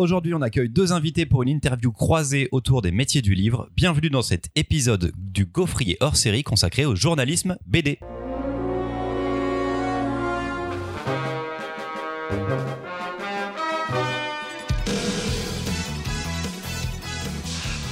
Aujourd'hui, on accueille deux invités pour une interview croisée autour des métiers du livre. Bienvenue dans cet épisode du Gaufrier hors série consacré au journalisme BD.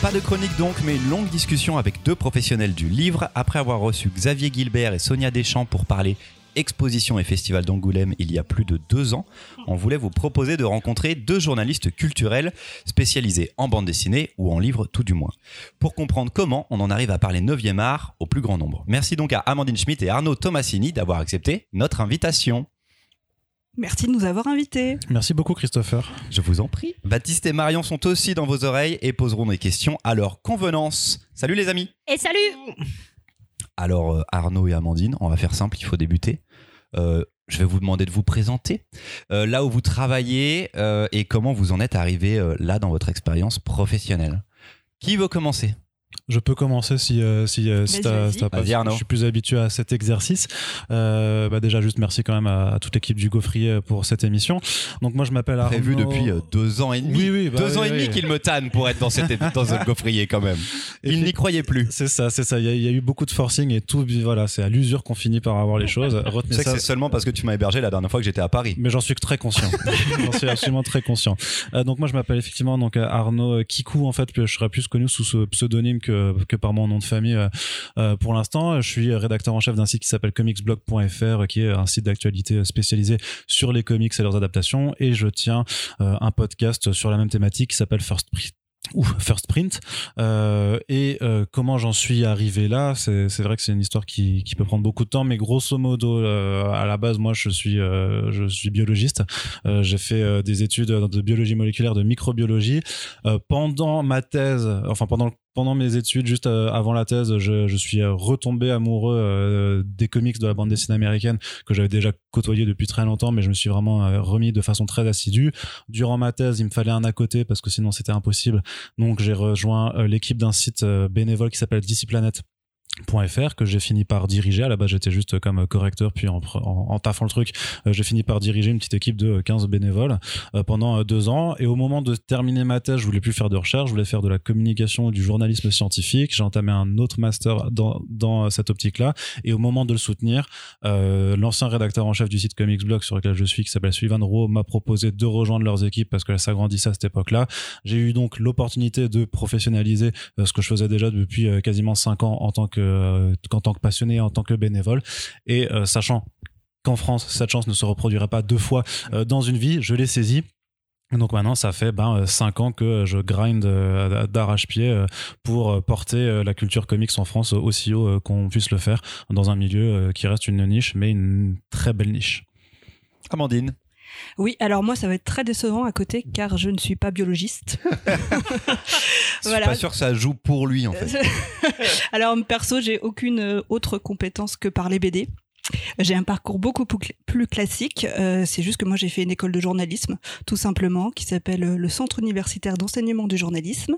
Pas de chronique donc, mais une longue discussion avec deux professionnels du livre. Après avoir reçu Xavier Gilbert et Sonia Deschamps pour parler exposition et festival d'Angoulême il y a plus de deux ans, on voulait vous proposer de rencontrer deux journalistes culturels spécialisés en bande dessinée ou en livre tout du moins, pour comprendre comment on en arrive à parler 9e art au plus grand nombre. Merci donc à Amandine Schmitt et Arnaud Tomassini d'avoir accepté notre invitation. Merci de nous avoir invités. Merci beaucoup Christopher. Je vous en prie. Baptiste et Marion sont aussi dans vos oreilles et poseront des questions à leur convenance. Salut les amis Et salut Alors euh, Arnaud et Amandine, on va faire simple, il faut débuter. Euh, je vais vous demander de vous présenter, euh, là où vous travaillez euh, et comment vous en êtes arrivé là dans votre expérience professionnelle. Qui veut commencer? Je peux commencer si, euh, si, euh, si t'as- vas-y. si t'as pas. Je suis plus habitué à cet exercice. Euh, bah déjà, juste merci quand même à, à toute l'équipe du Gaufrier pour cette émission. Donc moi, je m'appelle Arnaud. Prévu depuis euh, deux ans et demi. Oui, oui, bah deux oui, ans et demi qu'il me tanne pour être dans, cette, dans ce gaufrier quand même. Il n'y croyait plus. C'est ça, c'est ça. Il y, a, il y a eu beaucoup de forcing et tout. Voilà, c'est à l'usure qu'on finit par avoir les choses. Tu Retenez sais que c'est seulement parce que tu m'as hébergé la dernière fois que j'étais à Paris. Mais j'en suis très conscient. j'en suis absolument très conscient. Euh, donc moi je m'appelle effectivement donc euh, Arnaud Kikou en fait, je serais plus connu sous ce pseudonyme que que par mon nom de famille euh, euh, pour l'instant. Je suis rédacteur en chef d'un site qui s'appelle comicsblog.fr euh, qui est un site d'actualité spécialisé sur les comics et leurs adaptations. Et je tiens euh, un podcast sur la même thématique qui s'appelle First Print. Euh, et euh, comment j'en suis arrivé là c'est vrai que c'est une histoire qui, peut prendre beaucoup de temps mais grosso modo euh, à la base moi je suis euh, je suis biologiste. Euh, j'ai fait euh, des études de biologie moléculaire de microbiologie. Euh, pendant ma thèse enfin pendant pendant mes études, juste euh, avant la thèse, je, suis euh, retombé amoureux euh, des comics de la bande dessinée américaine que j'avais déjà côtoyé depuis très longtemps, mais je me suis vraiment remis de façon très assidue. Durant ma thèse, il me fallait un à côté parce que sinon c'était impossible. Donc j'ai rejoint l'équipe d'un site bénévole qui s'appelle DiciPlanet .fr que j'ai fini par diriger. À la base j'étais juste comme correcteur puis en, taffant le truc euh, j'ai fini par diriger une petite équipe de 15 bénévoles euh, pendant euh, deux ans. Et au moment de terminer ma thèse je voulais plus faire de recherche je voulais faire de la communication du journalisme scientifique. J'ai entamé un autre master dans, dans cette optique là et au moment de le soutenir l'ancien rédacteur en chef du site Comics Blog sur lequel je suis qui s'appelle Sullivan Rowe m'a proposé de rejoindre leurs équipes parce que ça grandissait à cette époque là j'ai eu donc l'opportunité de professionnaliser ce que je faisais déjà depuis quasiment cinq ans en tant que euh, en tant que passionné en tant que bénévole et euh, sachant qu'en France cette chance ne se reproduirait pas deux fois euh, dans une vie je l'ai saisi donc maintenant, ça fait ben, euh, cinq ans que je grind d'arrache-pied pour porter la culture comics en France aussi haut qu'on puisse le faire dans un milieu qui reste une niche, mais une très belle niche. Amandine. Oui, alors moi, ça va être très décevant à côté car je ne suis pas biologiste. Je suis pas sûr que ça joue pour lui en fait. alors perso, j'ai aucune euh, autre compétence que par les BD. J'ai un parcours beaucoup plus cl- plus classique. Euh, c'est juste que moi j'ai fait une école de journalisme, tout simplement, qui s'appelle euh, le Centre universitaire d'enseignement du journalisme,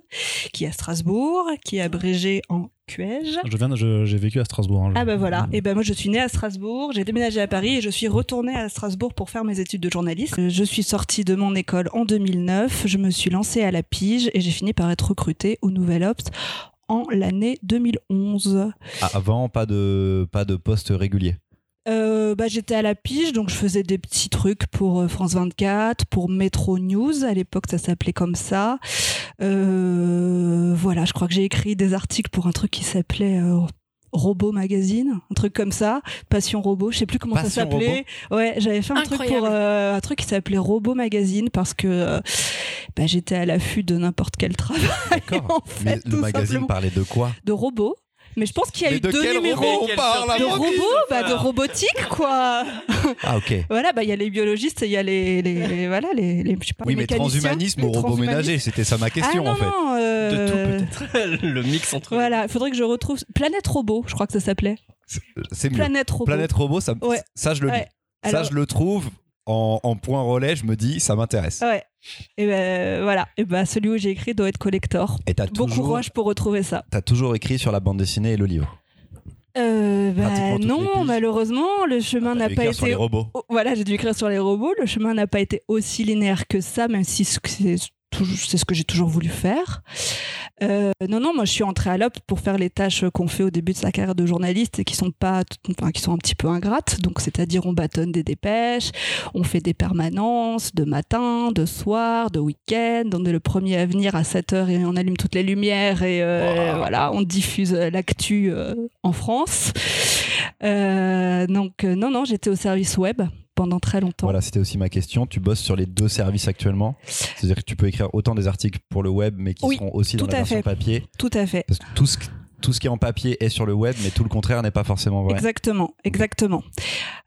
qui est à Strasbourg, qui est abrégé en QEJ. Je viens, j'ai vécu à Strasbourg. hein. Ah bah voilà. Et ben moi je suis née à Strasbourg, j'ai déménagé à Paris et je suis retournée à Strasbourg pour faire mes études de journalisme. Je suis sortie de mon école en 2009, je me suis lancée à la pige et j'ai fini par être recrutée au Nouvel Ops en l'année 2011. Ah, Avant, pas de, pas de poste régulier. Euh, bah, j'étais à la pige, donc je faisais des petits trucs pour euh, France 24, pour Metro News, à l'époque ça s'appelait comme ça. Euh, voilà, je crois que j'ai écrit des articles pour un truc qui s'appelait euh, Robot Magazine, un truc comme ça, Passion Robot, je sais plus comment ça Passion s'appelait. Ouais, j'avais fait un truc pour euh, un truc qui s'appelait Robot Magazine parce que euh, bah, j'étais à l'affût de n'importe quel travail en fait, Mais le magazine simplement. parlait de quoi? De robots. Mais je pense qu'il y a Mais eu de deux quel numéros robot on parle de robots, bah, de robotique quoi. Ah ok. Voilà, bah il y a les biologistes et il y a les, les, les- voilà les, les je sais pas, Oui, les mais mécaniciens, transhumanisme les ou robot transhumanistes. ménager, c'était ça ma question ah, non, en fait. Non, euh, De tout peut-être. le mix entre. Voilà, il faudrait que je retrouve Planète Robot, je crois que ça s'appelait. C'est mieux. Planète Robot. Planète robot, ça, me- Ouais. ça je le lis. Ouais. Ça Alors- je le trouve en, en point relais, je me dis ça m'intéresse. Ouais. Et ben voilà, et ben celui où j'ai écrit doit être collector. Et t'as Bon toujours, courage pour retrouver ça. t'as toujours écrit sur la bande dessinée et le livre. Euh, bah, les non, malheureusement, le chemin T'as n'a pas écrire sur été les robots. Oh, voilà, j'ai dû écrire sur les robots. Le chemin n'a pas été aussi linéaire que ça, même si ce- c'est c'est ce que j'ai toujours voulu faire. Euh, non, non, moi je suis entrée à l'OP pour faire les tâches qu'on fait au début de sa carrière de journaliste et qui sont pas, enfin, qui sont un petit peu ingrates. Donc, c'est-à-dire on bâtonne des dépêches, on fait des permanences de matin, de soir, de week-end. On est le premier à venir à 7 heures et on allume toutes les lumières et euh, voilà, on diffuse l'actu euh, en France. Euh, donc, euh, non, non, j'étais au service web pendant très longtemps. Voilà, c'était aussi ma question. Tu bosses sur les deux services actuellement? C'est-à-dire que tu peux écrire autant des articles pour le web, mais qui Oui, seront aussi dans la version fait. papier. Tout à fait. Parce que tout ce, tout ce qui est en papier est sur le web, mais tout le contraire n'est pas forcément vrai. Exactement, exactement.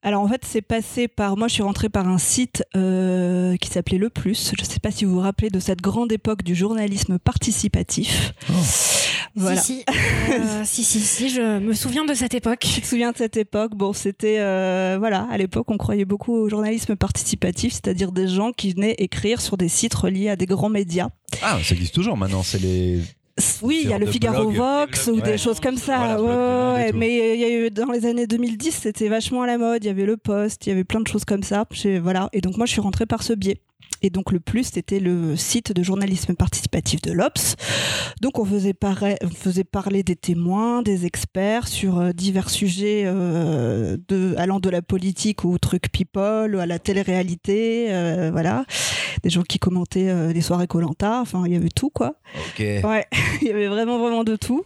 Alors en fait, c'est passé par moi. Je suis rentrée par un site euh, qui s'appelait Le Plus. Je ne sais pas si vous vous rappelez de cette grande époque du journalisme participatif. Voilà. Si, si. Euh, si, si, si, je me souviens de cette époque. Tu te souviens de cette époque Bon, c'était euh, voilà. À l'époque, on croyait beaucoup au journalisme participatif, c'est-à-dire des gens qui venaient écrire sur des sites reliés à des grands médias. Ah, ça existe toujours maintenant. C'est les. Oui, il y a le Figaro blog. Vox ou Ouais. des choses comme ça. Voilà, Ouais, ouais, mais il y a eu dans les années 2010, c'était vachement à la mode. Il y avait le Poste, il y avait plein de choses comme ça. Voilà. Et donc moi, je suis rentrée par ce biais. Et donc le plus, c'était le site de journalisme participatif de l'Obs. Donc on faisait, pareil- on faisait parler des témoins, des experts sur euh, divers sujets euh, de, allant de la politique au truc people, à la télé-réalité, euh, voilà. Des gens qui commentaient euh, les soirées Colanta, enfin il y avait tout quoi. Ok. Ouais, il y avait vraiment vraiment de tout.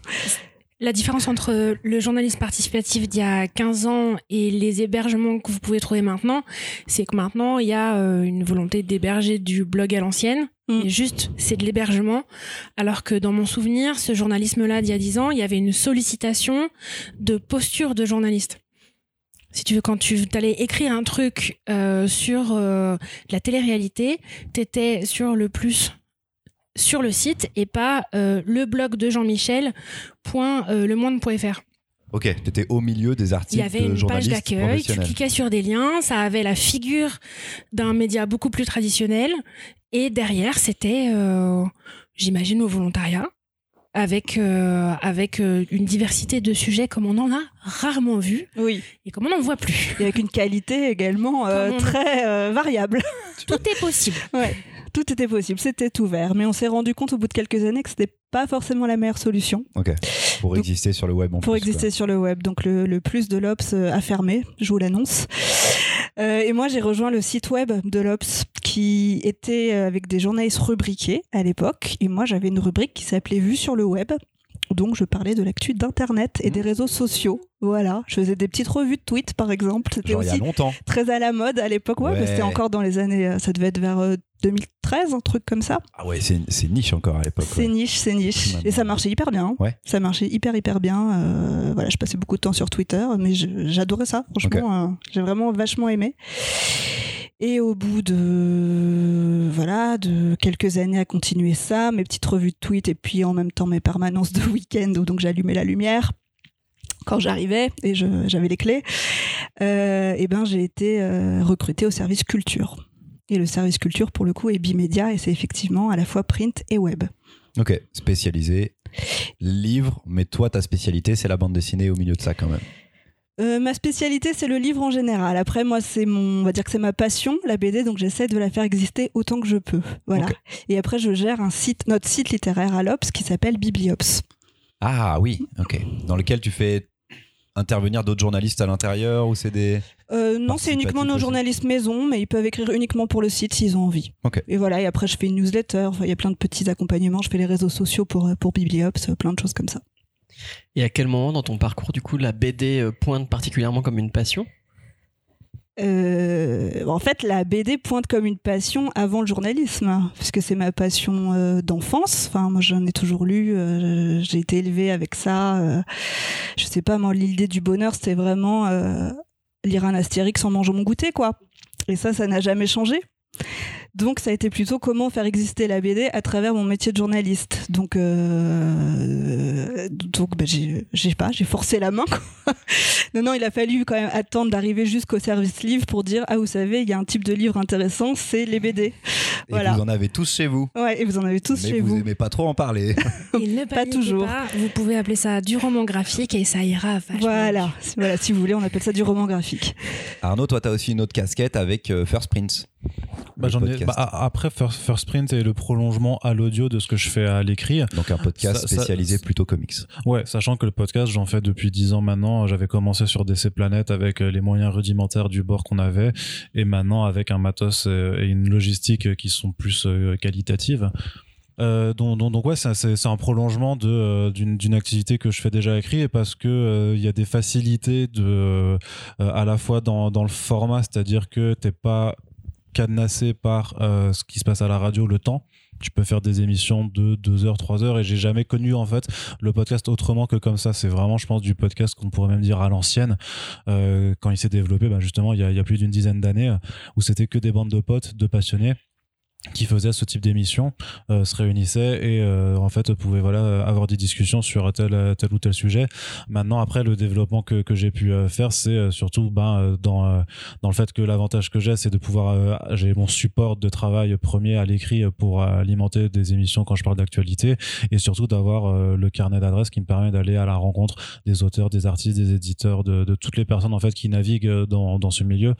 La différence entre le journalisme participatif d'il y a 15 ans et les hébergements que vous pouvez trouver maintenant, c'est que maintenant, il y a euh, une volonté d'héberger du blog à l'ancienne. Mm. Et juste, c'est de l'hébergement. Alors que dans mon souvenir, ce journalisme-là d'il y a 10 ans, il y avait une sollicitation de posture de journaliste. Si tu veux, quand tu allais écrire un truc euh, sur euh, la télé-réalité, t'étais sur le plus sur le site et pas euh, le blog de Jean-Michel point euh. Ok, t'étais au milieu des Il y articles avait une page d'accueil, tu cliquais sur des liens, ça avait la figure d'un média beaucoup plus traditionnel et derrière c'était, euh, j'imagine, au volontariat avec euh, avec euh, une diversité de sujets comme on en a rarement vu Oui. et comme on n'en voit plus. Et avec une qualité également euh, très euh, variable. Tout est possible. Ouais. Tout était possible, c'était ouvert. Mais on s'est rendu compte au bout de quelques années que c'était pas forcément la meilleure solution. Pour Donc, exister sur le web en pour plus, exister sur le web. Donc le, le plus de l'Obs a fermé, je vous l'annonce. Euh, et moi j'ai rejoint le site web de l'Obs qui était avec des journalistes rubriqués à l'époque. Et moi j'avais une rubrique qui s'appelait Vue sur le web. Donc je parlais de l'actu d'internet et des réseaux sociaux. Voilà, je faisais des petites revues de tweets par exemple. C'était aussi très à la mode à l'époque. Ouais, Ouais. mais c'était encore dans les années, euh, ça devait être vers euh, 2013, un truc comme ça. Ah ouais, c'est niche encore à l'époque. C'est ouais. niche, c'est niche. Maintenant. Et ça marchait hyper bien. hein. Ouais. Ça marchait hyper, hyper bien. Euh, voilà, je passais beaucoup de temps sur Twitter, mais j'adorais ça. Franchement, euh, j'ai vraiment vachement aimé. Et au bout de voilà de quelques années à continuer ça, mes petites revues de tweets et puis en même temps mes permanences de week-end où donc j'allumais la lumière quand j'arrivais et j'avais les clés. Euh, et ben j'ai été euh, recrutée au service culture. Et le service culture pour le coup est bimédia et c'est effectivement à la fois print et web. Ok, spécialisé. Livre, mais toi ta spécialité c'est la bande dessinée au milieu de ça quand même. Euh, ma spécialité, c'est le livre en général. Après, moi, c'est mon, on va dire que c'est ma passion, la BD, donc j'essaie de la faire exister autant que je peux. Voilà. Et après, je gère un site, notre site littéraire à l'Obs qui s'appelle Bibliops. Ah oui, ok. Dans lequel tu fais intervenir d'autres journalistes à l'intérieur ou c'est des. Euh, non, c'est uniquement nos journalistes maison, mais ils peuvent écrire uniquement pour le site s'ils ont envie. Ok. Et voilà. Et après, je fais une newsletter. Enfin, il y a plein de petits accompagnements. Je fais les réseaux sociaux pour euh, pour Bibliops, plein de choses comme ça. Et à quel moment dans ton parcours, du coup, la BD euh, pointe particulièrement comme une passion? Euh, en fait, la BD pointe comme une passion avant le journalisme, puisque c'est ma passion euh, d'enfance. Enfin, moi, j'en ai toujours lu. J'ai été élevée avec ça. je sais pas, moi, l'idée du bonheur, c'était vraiment lire un Astérix en mangeant mon goûter, quoi. Et ça, ça n'a jamais changé. Donc, ça a été plutôt comment faire exister la BD à travers mon métier de journaliste. Donc, euh, donc, bah, j'ai, j'ai pas, j'ai forcé la main. Quoi. non, non, il a fallu quand même attendre d'arriver jusqu'au service livre pour dire ah, vous savez, il y a un type de livre intéressant, c'est les BD. Et Voilà. vous en avez tous chez vous. Ouais, et vous en avez tous mais chez vous, vous. aimez pas trop en parler. Et ne Pas toujours. pas, vous pouvez appeler ça du roman graphique et ça ira vachement. Voilà, Si- voilà, si vous voulez, on appelle ça du roman graphique. Arnaud, toi t'as aussi une autre casquette avec euh, First Prince. Bah, j'en ai, bah, après, First, First Print est le prolongement à l'audio de ce que je fais à l'écrit. Donc un podcast Ça- ça- spécialisé plutôt comics. Ouais, sachant que le podcast, j'en fais depuis 10 ans maintenant. J'avais commencé sur DC Planet avec euh, les moyens rudimentaires du bord qu'on avait, et maintenant avec un matos euh, et une logistique qui sont plus euh, qualitatives. Euh, donc, donc, donc ouais, c'est un prolongement de euh, d'une activité que je fais déjà écrit et parce que euh, il y a des facilités de à la fois dans dans le format, c'est-à-dire que t'es pas cadenassé par euh, ce qui se passe à la radio, le temps. Tu peux faire des émissions de 2 heures, 3 heures et j'ai jamais connu en fait le podcast autrement que comme ça. C'est vraiment, je pense, du podcast qu'on pourrait même dire à l'ancienne. Euh, quand il s'est développé, bah, justement, il y, a, il y a plus d'une dizaine d'années, euh, où c'était que des bandes de potes, de passionnés qui faisaient ce type d'émission, euh, se réunissaient et euh, en fait pouvaient voilà avoir des discussions sur tel tel ou tel sujet. Maintenant après le développement que, que j'ai pu euh, faire c'est euh, surtout ben euh, dans dans le fait que l'avantage que j'ai c'est de pouvoir euh, j'ai mon support de travail premier à l'écrit pour alimenter des émissions quand je parle d'actualité et surtout d'avoir le carnet d'adresses qui me permet d'aller à la rencontre des auteurs, des artistes, des éditeurs, de, de toutes les personnes en fait qui naviguent dans, dans ce milieu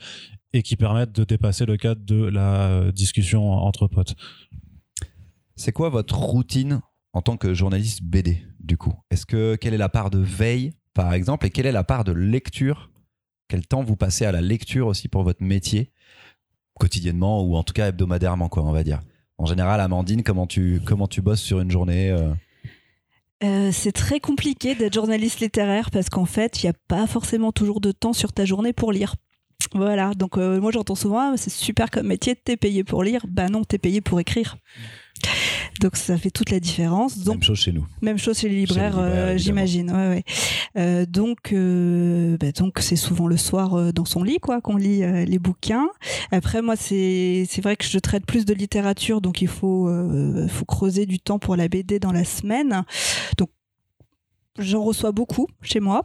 et qui permettent de dépasser le cadre de la euh, discussion entre potes. C'est quoi votre routine en tant que journaliste BD du coup? Est-ce que quelle est la part de veille par exemple et quelle est la part de lecture? Quel temps vous passez à la lecture aussi pour votre métier quotidiennement ou en tout cas hebdomadairement quoi on va dire? En général Amandine comment tu comment tu bosses sur une journée euh? Euh, c'est très compliqué d'être journaliste littéraire parce qu'en fait, il n'y a pas forcément toujours de temps sur ta journée pour lire. Voilà, donc euh, moi j'entends souvent, Ah, c'est super comme métier, t'es payé pour lire. Bah non, t'es payé pour écrire. Donc ça fait toute la différence. Donc Même chose chez nous. Même chose chez les libraires, euh, j'imagine. Ouais, ouais. Euh, donc, euh, bah, donc c'est souvent le soir dans son lit, quoi, qu'on lit les bouquins. Après, moi, c'est c'est vrai que je traite plus de littérature, donc il faut faut creuser du temps pour la BD dans la semaine. Donc, j'en reçois beaucoup chez moi.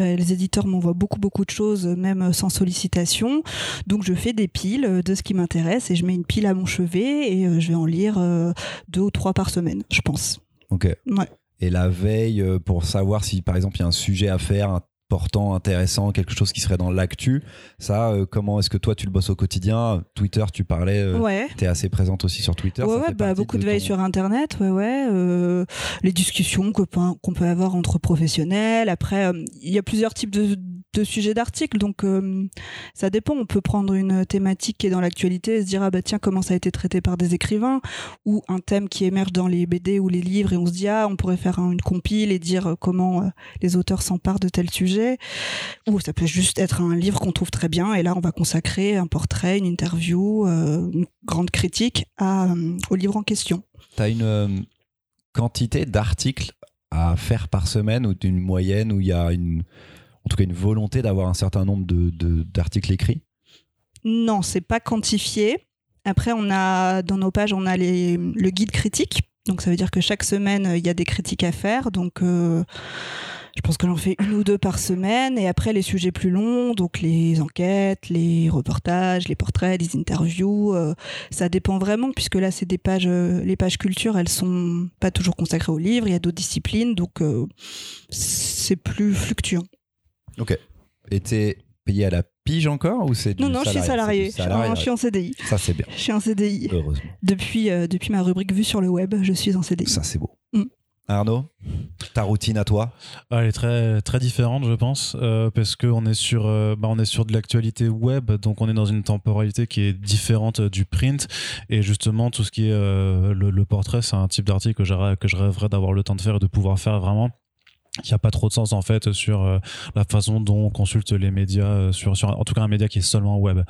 Euh, les éditeurs m'envoient beaucoup beaucoup de choses, euh, même sans sollicitation. Donc je fais des piles euh, de ce qui m'intéresse et je mets une pile à mon chevet et euh, je vais en lire euh, deux ou trois par semaine, je pense. OK. Ouais. Et la veille euh, pour savoir si par exemple il y a un sujet à faire important, intéressant, quelque chose qui serait dans l'actu, ça euh, comment est-ce que toi tu le bosses au quotidien? Twitter, tu parlais euh, Ouais. T'es assez présente aussi sur Twitter. Ouais, ça ouais, fait bah, beaucoup de, veille ton- sur Internet, ouais, ouais. euh, les discussions peut- qu'on peut avoir entre professionnels. Après, il y a plusieurs types de, de sujets d'articles, donc euh, ça dépend. On peut prendre une thématique qui est dans l'actualité et se dire, ah bah tiens, comment ça a été traité par des écrivains, ou un thème qui émerge dans les BD ou les livres, et on se dit, ah, on pourrait faire un- une compile et dire euh, comment euh, les auteurs s'emparent de tel sujet. Ou ça peut juste être un livre qu'on trouve très bien, et là, on va consacrer un portrait, une interview, une grande critique au livre en question. T'as une quantité d'articles à faire par semaine ou une moyenne où il y a une, en tout cas une volonté d'avoir un certain nombre de, de- d'articles écrits Non, c'est pas quantifié. Après, on a dans nos pages, on a le guide critique. Donc, ça veut dire que chaque semaine, il y a des critiques à faire. Donc, euh, je pense que j'en fais une ou deux par semaine. Et après, les sujets plus longs, donc les enquêtes, les reportages, les portraits, les interviews, euh, ça dépend vraiment, puisque là, c'est des pages, euh, les pages culture, elles sont pas toujours consacrées au livre. Il y a d'autres disciplines, donc c'est plus fluctuant. Et t'es payé à la pige encore ou c'est du Non, non, je suis salarié? Je suis en CDI. Ça c'est bien, Je suis en CDI. heureusement. Depuis, euh, depuis ma rubrique vue sur le web, je suis en CDI. Ça c'est beau. Mm. Arnaud, ta routine à toi? Elle est très très différente, je pense, euh, parce que on est sur euh, bah, on est sur de l'actualité web, donc on est dans une temporalité qui est différente du print. Et justement, tout ce qui est euh, le, le portrait, c'est un type d'article que que je rêverais d'avoir le temps de faire et de pouvoir faire vraiment. Il n'y a pas trop de sens en fait sur euh, la façon dont on consulte les médias, euh, sur, sur en tout cas un média qui est seulement web.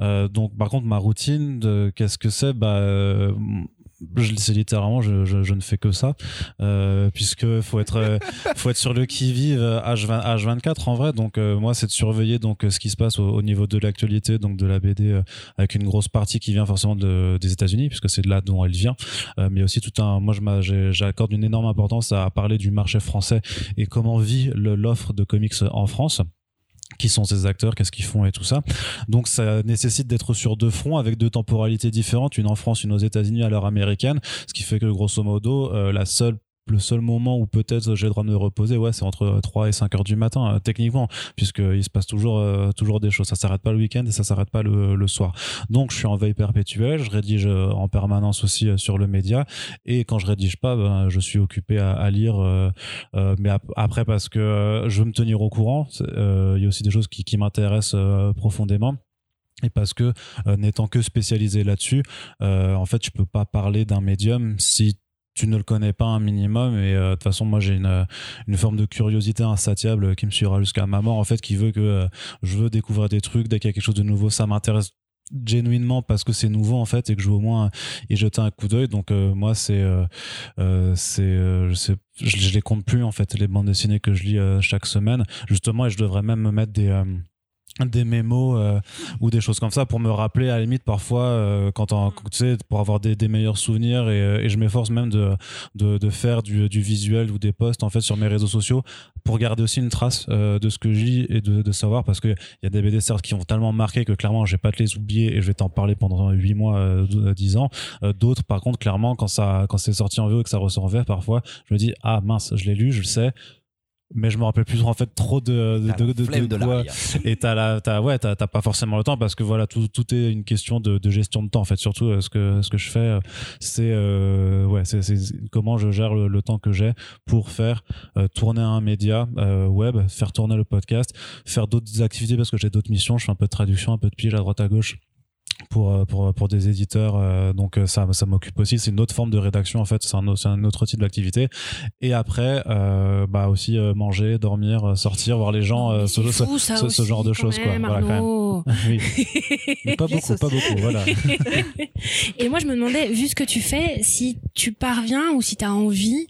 Euh, donc par contre ma routine, qu'est-ce que c'est Bah euh, c'est littéralement je, je, je ne fais que ça. Euh, puisque faut être euh, faut être sur le qui vive H20, H24 en vrai. Donc euh, moi c'est de surveiller donc euh, ce qui se passe au, au niveau de l'actualité donc de la BD euh, avec une grosse partie qui vient forcément de, des États-Unis puisque c'est de là dont elle vient. Euh, mais aussi tout un moi je j'accorde une énorme importance à parler du marché français et comment vit l'offre de comics en France qui sont ces acteurs, qu'est-ce qu'ils font et tout ça. Donc ça nécessite d'être sur deux fronts avec deux temporalités différentes, une en France, une aux États-Unis à l'heure américaine, ce qui fait que grosso modo, euh, la seule le seul moment où peut-être j'ai le droit de me reposer, ouais, c'est entre 3 et 5 heures du matin, euh, techniquement, puisqu'il se passe toujours, euh, toujours des choses. Ça s'arrête pas le week-end et ça s'arrête pas le, soir. Donc, je suis en veille perpétuelle, je rédige euh, en permanence aussi sur le média. Et quand je rédige pas, ben, je suis occupé à, lire. mais après, parce que je veux me tenir au courant, il y a aussi des choses qui, m'intéressent profondément et parce que n'étant que spécialisé là-dessus, en fait, tu peux pas parler d'un médium si tu ne le connais pas un minimum et euh, de toute façon moi j'ai une, une forme de curiosité insatiable qui me suivra jusqu'à ma mort en fait qui veut que euh, je veux découvrir des trucs. Dès qu'il y a quelque chose de nouveau ça m'intéresse genuinement parce que c'est nouveau en fait et que je veux au moins y jeter un coup d'œil. Donc euh, moi c'est c'est je, je, les compte plus en fait les bandes dessinées que je lis chaque semaine. Justement et je devrais même me mettre des des mémos euh, ou des choses comme ça pour me rappeler à la limite parfois euh, quand on, tu sais pour avoir des, des meilleurs souvenirs et, euh, et je m'efforce même de, de, de faire du, du, visuel ou des posts en fait sur mes réseaux sociaux pour garder aussi une trace de ce que lis et de, de savoir parce que il y a des BD certes qui ont tellement marqué que clairement je vais pas te les oublier et je vais t'en parler pendant 8 mois 10 ans. D'autres par contre clairement quand ça quand c'est sorti en VO et que ça ressort en vert parfois je me dis ah mince je l'ai lu je le sais mais je me rappelle plus en fait trop de de, de, de, de quoi. et t'as la t'as ouais t'as pas forcément le temps parce que voilà tout tout est une question de, de gestion de temps en fait. Surtout euh, ce que ce que je fais euh, c'est euh, ouais c'est comment je gère le, temps que j'ai pour faire euh, tourner un média euh, web faire tourner le podcast faire d'autres activités parce que j'ai d'autres missions. Je fais un peu de traduction un peu de pige à droite à gauche pour, euh, pour, pour des éditeurs. Euh, donc euh, ça, ça m'occupe aussi. C'est une autre forme de rédaction en fait. C'est un, un autre type d'activité. Et après, euh, bah aussi manger, dormir, sortir, voir les gens, ce, fou, ce, ce, ce, genre de choses quoi. Voilà, quand même. oui. Mais pas beaucoup, pas beaucoup. Voilà. Et moi je me demandais, vu ce que tu fais, si tu parviens ou si tu as envie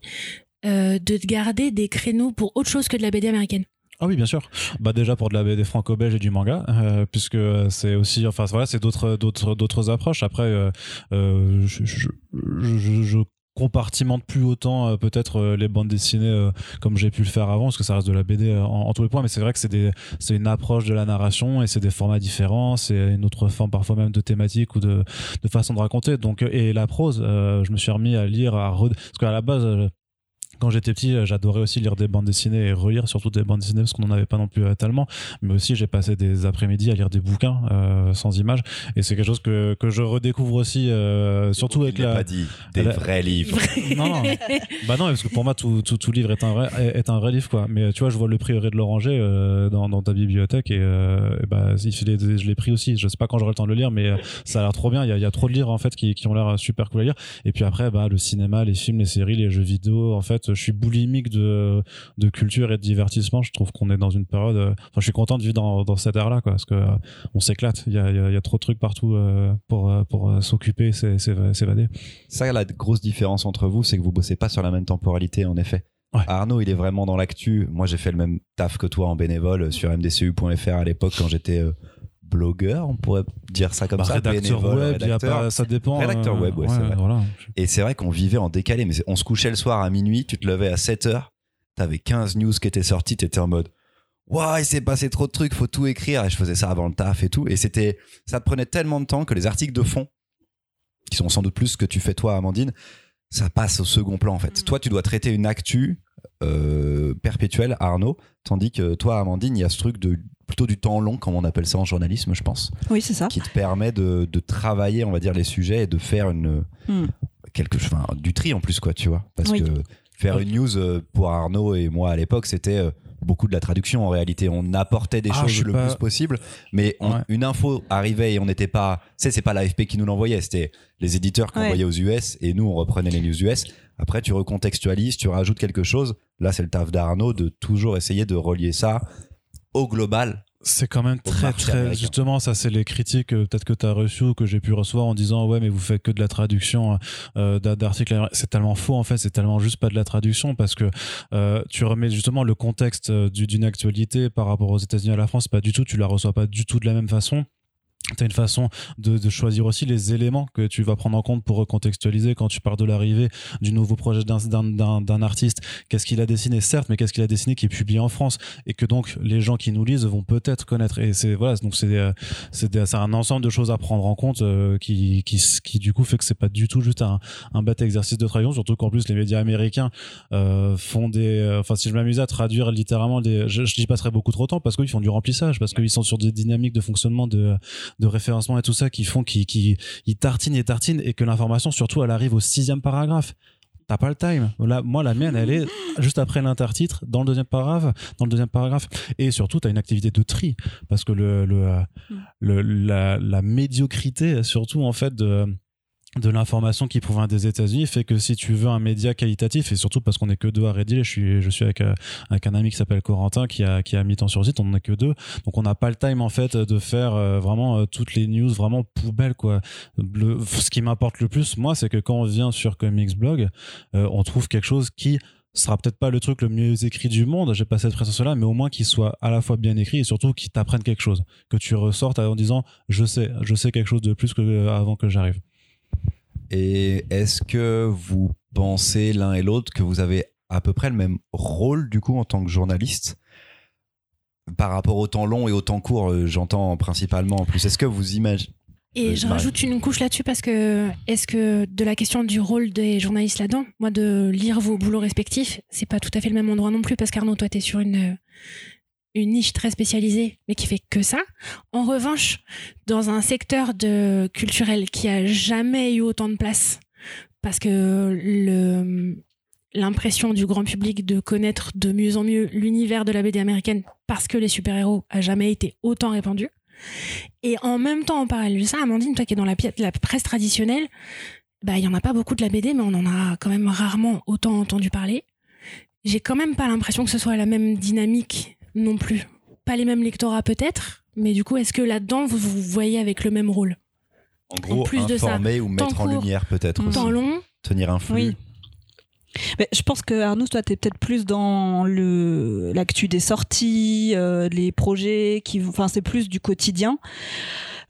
euh, de te garder des créneaux pour autre chose que de la BD américaine. Ah oui, bien sûr. Bah déjà pour de la BD franco-belge et du manga, euh, puisque c'est aussi, enfin voilà, c'est d'autres d'autres d'autres approches. Après, euh, euh, je, je, je, je compartimente plus autant euh, peut-être euh, les bandes dessinées euh, comme j'ai pu le faire avant parce que ça reste de la BD en, en tous les points mais c'est vrai que c'est c'est une approche de la narration et c'est des formats différents c'est une autre forme parfois même de thématique ou de, de façon de raconter donc et la prose je me suis remis à lire à parce qu'à la base quand j'étais petit, euh, j'adorais aussi lire des bandes dessinées et relire surtout des bandes dessinées parce qu'on n'en avait pas non plus euh, tellement. Mais aussi, j'ai passé des après-midi à lire des bouquins euh, sans images et c'est quelque chose que, que je redécouvre aussi, euh, surtout avec la. pas dit des la... vrais livres. non, non. bah non, parce que pour moi, tout, tout, tout, livre est un vrai est un vrai livre quoi. Mais tu vois, je vois le prieuré de l'Oranger euh, dans, dans ta bibliothèque et, euh, et bah si je l'ai pris aussi. Je sais pas quand j'aurai le temps de le lire, mais ça a l'air trop bien. Il y a, il y a trop de livres en fait qui, qui ont l'air super cool à lire. Et puis après, bah le cinéma, les films, les séries, les jeux vidéo, en fait je suis boulimique de, de culture et de divertissement. Je trouve qu'on est dans une période. Euh, enfin, je suis content de vivre dans, dans cette ère-là, quoi, parce que euh, on s'éclate. Il y a, il y a trop de trucs partout euh, pour, pour s'occuper, s'évader. Ça, la grosse différence entre vous, c'est que vous bossez pas sur la même temporalité, en effet. Ouais. Arnaud, il est vraiment dans l'actu. Moi, j'ai fait le même taf que toi en bénévole sur mdcu.fr à l'époque quand j'étais blogueur, on pourrait dire ça comme bah, ça. Rédacteur web, rédacteur, pas, ça dépend. Rédacteur euh, web, ouais, ouais c'est vrai. Voilà. Et c'est vrai qu'on vivait en décalé, mais on se couchait le soir à minuit, tu te levais à 7 heures, t'avais 15 news qui étaient sorties, t'étais en mode Waouh, il s'est passé trop de trucs, faut tout écrire. Et je faisais ça avant le taf et tout. Et c'était, ça te prenait tellement de temps que les articles de fond, qui sont sans doute plus ce que tu fais toi, Amandine, ça passe au second plan en fait. Mmh. Toi, tu dois traiter une actu euh, perpétuelle, Arnaud, tandis que toi, Amandine, il y a ce truc de plutôt du temps long, comme on appelle ça en journalisme, je pense. Oui, c'est ça. Qui te permet de, de, travailler, on va dire, les sujets et de faire une mmh. quelque enfin, du tri en plus, quoi, tu vois. Parce oui. que faire une news euh, pour Arnaud et moi à l'époque, c'était euh, beaucoup de la traduction en réalité. On apportait des ah, choses le pas... plus possible, mais on, ouais. une info arrivait et on n'était pas. Tu sais, c'est pas l'AFP qui nous l'envoyait, c'était les éditeurs qui Ouais. envoyaient aux US et nous on reprenait les news US. Après, tu recontextualises, tu rajoutes quelque chose. Là, c'est le taf d'Arnaud de toujours essayer de relier ça au global. C'est quand même très très américain. justement ça c'est les critiques euh, peut-être que tu as reçues ou que j'ai pu recevoir en disant ouais mais vous faites que de la traduction euh, d'a- d'articles c'est tellement faux en fait c'est tellement juste pas de la traduction parce que euh, tu remets justement le contexte euh, du- d'une actualité par rapport aux États-Unis à la France pas du tout tu la reçois pas du tout de la même façon tu as une façon de, de, choisir aussi les éléments que tu vas prendre en compte pour recontextualiser quand tu parles de l'arrivée du nouveau projet d'un artiste. Qu'est-ce qu'il a dessiné, certes, mais qu'est-ce qu'il a dessiné qui est publié en France et que donc les gens qui nous lisent vont peut-être connaître. Et c'est voilà, donc c'est euh, c'est un ensemble de choses à prendre en compte euh, qui, qui, qui du coup fait que c'est pas du tout juste un, un bête exercice de traduction, surtout qu'en plus les médias américains euh, font des. Euh, enfin, si je m'amuse à traduire littéralement des, je, je passerai beaucoup trop de temps parce qu'ils font du remplissage, parce qu'ils sont sur des dynamiques de fonctionnement de de référencement et tout ça qui font qui qui ils tartinent et tartinent et que l'information surtout elle arrive au sixième paragraphe t'as pas le time. Là, moi, la mienne, elle est juste après l'intertitre, dans le deuxième paragraphe, dans le deuxième paragraphe. Et surtout, t'as une activité de tri, parce que le, le, euh, le la, la, médiocrité, surtout en fait de de l'information qui provient des États-Unis fait que si tu veux un média qualitatif et surtout parce qu'on est que deux à rédiger, je suis je suis avec euh, avec un ami qui s'appelle Corentin qui a qui a mis temps sur site, on a que deux, donc on n'a pas le time en fait de faire euh, vraiment euh, toutes les news vraiment poubelles quoi. Le, ce qui m'importe le plus moi, c'est que quand on vient sur Comics Blog, on trouve quelque chose qui sera peut-être pas le truc le mieux écrit du monde, j'ai pas cette pression là, mais au moins qu'il soit à la fois bien écrit et surtout qu'il t'apprenne quelque chose, que tu ressortes en disant je sais, je sais quelque chose de plus que avant que j'arrive. Et est-ce que vous pensez l'un et l'autre que vous avez à peu près le même rôle du coup en tant que journaliste par rapport au temps long et au temps court, euh, j'entends principalement en plus. Est-ce que vous imaginez et je rajoute une couche là-dessus parce que est-ce que de la question du rôle des journalistes là-dedans, moi de lire vos boulots respectifs, c'est pas tout à fait le même endroit non plus parce qu'Arnaud, toi t'es sur une une niche très spécialisée, mais qui fait que ça. En revanche, dans un secteur de culturel qui a jamais eu autant de place, parce que l'impression du grand public de connaître de mieux en mieux l'univers de la BD américaine parce que les super-héros a jamais été autant répandu. Et en même temps, en parallèle de ça, Amandine, toi qui es dans la, la presse traditionnelle, bah, il y en a pas beaucoup de la BD, mais on en a quand même rarement autant entendu parler. J'ai quand même pas l'impression que ce soit la même dynamique non plus. Pas les mêmes lectorats peut-être, mais du coup, est-ce que là-dedans, vous vous voyez avec le même rôle En gros, plus informer de ça, ou mettre en lumière peut-être. Temps long. Tenir un flux. Oui. Mais je pense que Arnaud, toi, t'es peut-être plus dans le l'actu des sorties, euh, les projets qui, enfin, c'est plus du quotidien.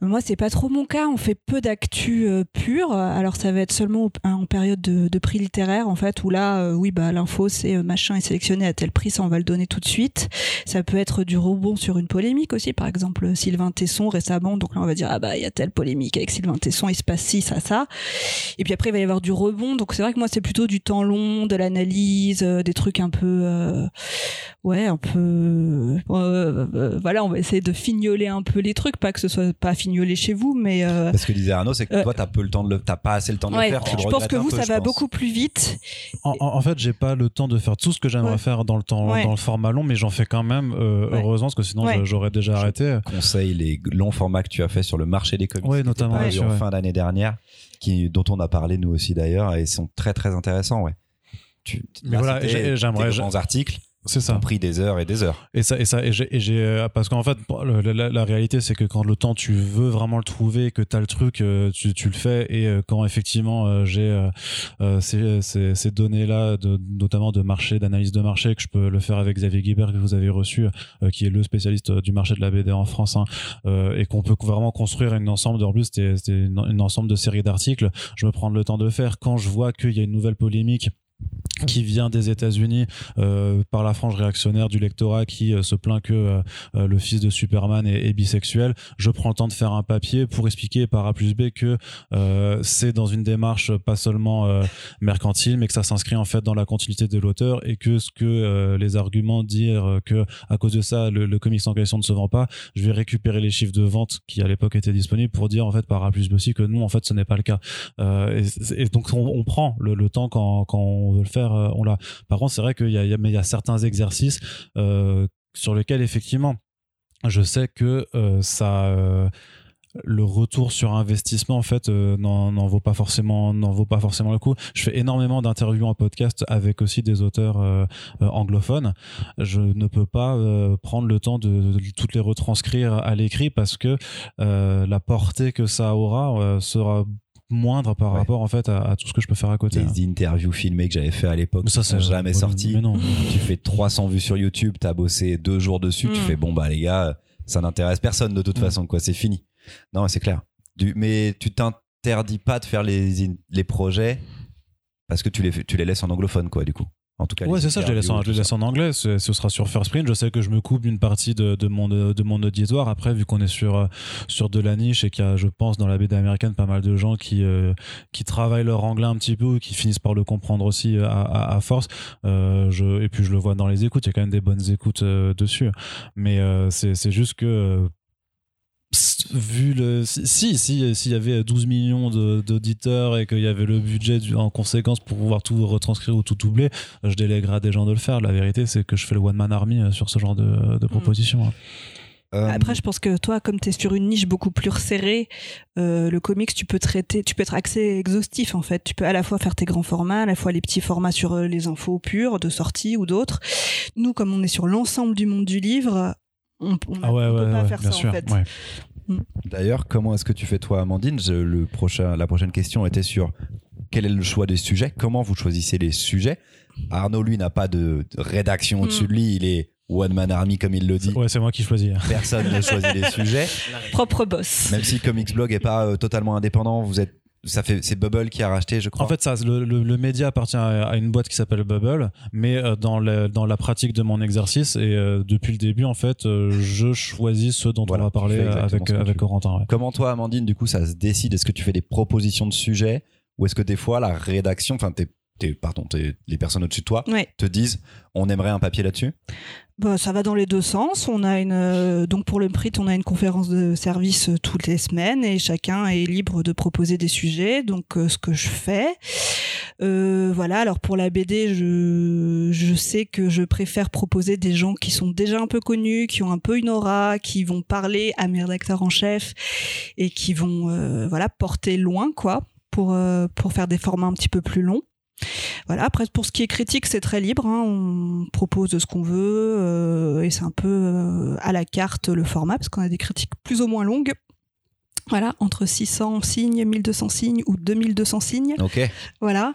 Moi, c'est pas trop mon cas. On fait peu d'actu euh. Alors, ça va être seulement en période de, prix littéraire, en fait, où là, euh, oui, bah, l'info, c'est euh, machin est sélectionné à tel prix, ça, on va le donner tout de suite. Ça peut être du rebond sur une polémique aussi. Par exemple, Sylvain Tesson récemment. Donc là, on va dire, ah bah, il y a telle polémique avec Sylvain Tesson, il se passe ci, ça, ça. Et puis après, il va y avoir du rebond. Donc, c'est vrai que moi, c'est plutôt du temps long, de l'analyse, des trucs un peu, ouais, un peu, voilà, on va essayer de fignoler un peu les trucs, pas que ce soit pas fignoler chez vous, mais euh, parce que disait Arnaud, c'est que euh, toi, t'as peu le temps de le, t'as pas assez le temps de le faire. je pense que vous, ça va beaucoup plus vite. En, en fait, j'ai pas le temps de faire tout ce que j'aimerais faire dans le temps, dans le format long, mais j'en fais quand même euh, heureusement, parce que sinon j'aurais déjà arrêté. conseille les longs formats que tu as fait sur le marché des comics, oui, notamment en fin d'année dernière, qui dont on a parlé nous aussi d'ailleurs, et sont très très intéressants, ouais. Tu, mais voilà, j'aimerais grands articles c'est ça. pris des heures et des heures. Et ça, et ça, et j'ai, euh, parce qu'en fait, la, la, réalité, c'est que quand le temps, tu veux vraiment le trouver, que tu as le truc, euh, tu, tu, le fais. Et euh, quand effectivement, j'ai ces, ces, ces données-là, de, notamment de marché, d'analyse de marché, que je peux le faire avec Xavier Guibert, que vous avez reçu, qui est le spécialiste du marché de la BD en France, hein, et qu'on peut vraiment construire une ensemble, en plus, c'était, une, une ensemble de séries d'articles. Je me prends le temps de faire. Quand je vois qu'il y a une nouvelle polémique, qui vient des États-Unis euh, par la frange réactionnaire du lectorat qui euh, se plaint que euh, euh, le fils de Superman est, est, bisexuel. Je prends le temps de faire un papier pour expliquer par A plus B que c'est dans une démarche pas seulement mercantile, mais que ça s'inscrit en fait dans la continuité de l'auteur et que ce que les arguments dire que à cause de ça le, le, comics en question ne se vend pas, je vais récupérer les chiffres de vente qui à l'époque étaient disponibles pour dire en fait par A plus B aussi que nous en fait ce n'est pas le cas. Et, et, donc on, on prend le, le temps quand, quand on veut le faire euh, on l'a. Par contre, c'est vrai qu'il y a, mais il y a certains exercices euh, sur lesquels effectivement, je sais que euh, ça le retour sur investissement en fait n'en vaut pas forcément n'en vaut pas forcément le coup je fais énormément d'interviews en podcast avec aussi des auteurs anglophones je ne peux pas prendre le temps de, de, toutes les retranscrire à l'écrit parce que la portée que ça aura sera moindre par rapport en fait à, tout ce que je peux faire à côté. Les hein. interviews filmées que j'avais fait à l'époque ça sont jamais sorties. Tu fais 300 vues sur YouTube, t'as bossé deux jours dessus, tu mm. fais bon bah les gars, ça n'intéresse personne de toute mm. façon quoi, c'est fini. Non, c'est clair. Du, mais tu t'interdis pas de faire les, in- les projets parce que tu les, tu les laisses en anglophone, quoi, du coup. En tout cas, Ouais, c'est ça, je les laisse en, interviews, je les tout laisse ça. en anglais. Ce, ce sera sur First Print. Je sais que je me coupe une partie de, de, mon, de mon auditoire. Après, vu qu'on est sur, euh, sur de la niche et qu'il y a, je pense, dans la BD américaine, pas mal de gens qui, euh, qui travaillent leur anglais un petit peu ou qui finissent par le comprendre aussi à, à, à force. Euh, je, et puis, je le vois dans les écoutes. Il y a quand même des bonnes écoutes euh, dessus. Mais euh, c'est c'est juste que. Vu le si si si- s'il y avait 12 millions d'auditeurs et qu'il y avait le budget du- en conséquence pour pouvoir tout retranscrire ou tout doubler je délèguerais à des gens de le faire la vérité c'est que je fais le one man army euh, sur ce genre de, de propositions hein. Euh, Après, je pense que toi, comme tu es sur une niche beaucoup plus resserrée, euh, le comics, tu peux traiter, tu peux être accès exhaustif en fait. Tu peux à la fois faire tes grands formats, à la fois les petits formats sur les infos pures de sortie ou d'autres. Nous, comme on est sur l'ensemble du monde du livre, on, on, ah ouais on ouais, peut pas ouais, faire bien ça sûr en fait. Ouais. D'ailleurs, comment est-ce que tu fais toi, Amandine Je- le prochain, La prochaine question était sur quel est le choix des sujets Comment vous choisissez les sujets? Arnaud, lui, n'a pas de de rédaction au-dessus Mm. de lui. Il est one man army, comme il le dit. ouais c'est moi qui choisis Personne ne choisit les sujets. Propre boss. Même si Comics Blog est pas euh, totalement indépendant, vous êtes. Ça fait, c'est Bubble qui a racheté, je crois. En fait, ça, le, le- le média appartient à, à une boîte qui s'appelle Bubble, mais euh, dans, le- dans la pratique de mon exercice et euh, depuis le début, en fait, euh, je choisis ce dont Voilà, on va parler avec, avec. Corentin. ouais. Comment toi, Amandine, du coup, ça se décide? Est-ce que tu fais des propositions de sujets ou est-ce que des fois la rédaction, enfin, t'es, t'es- pardon, t'es- les personnes au-dessus de toi Ouais. te disent on aimerait un papier là-dessus? Bah, ça va dans les deux sens. On a une euh, donc pour le prix, on a une conférence de service euh, toutes les semaines et chacun est libre de proposer des sujets. Donc euh, ce que je fais, voilà. Alors pour la BD, je je sais que je préfère proposer des gens qui sont déjà un peu connus, qui ont un peu une aura, qui vont parler à mes rédacteurs en chef et qui vont voilà porter loin quoi pour pour faire des formats un petit peu plus longs. Voilà, après pour ce qui est critique, c'est très libre. hein. On propose ce qu'on veut euh, et c'est un peu euh, à la carte le format parce qu'on a des critiques plus ou moins longues. Voilà, entre 600 signes, 1200 signes ou 2200 signes. Ok. Voilà,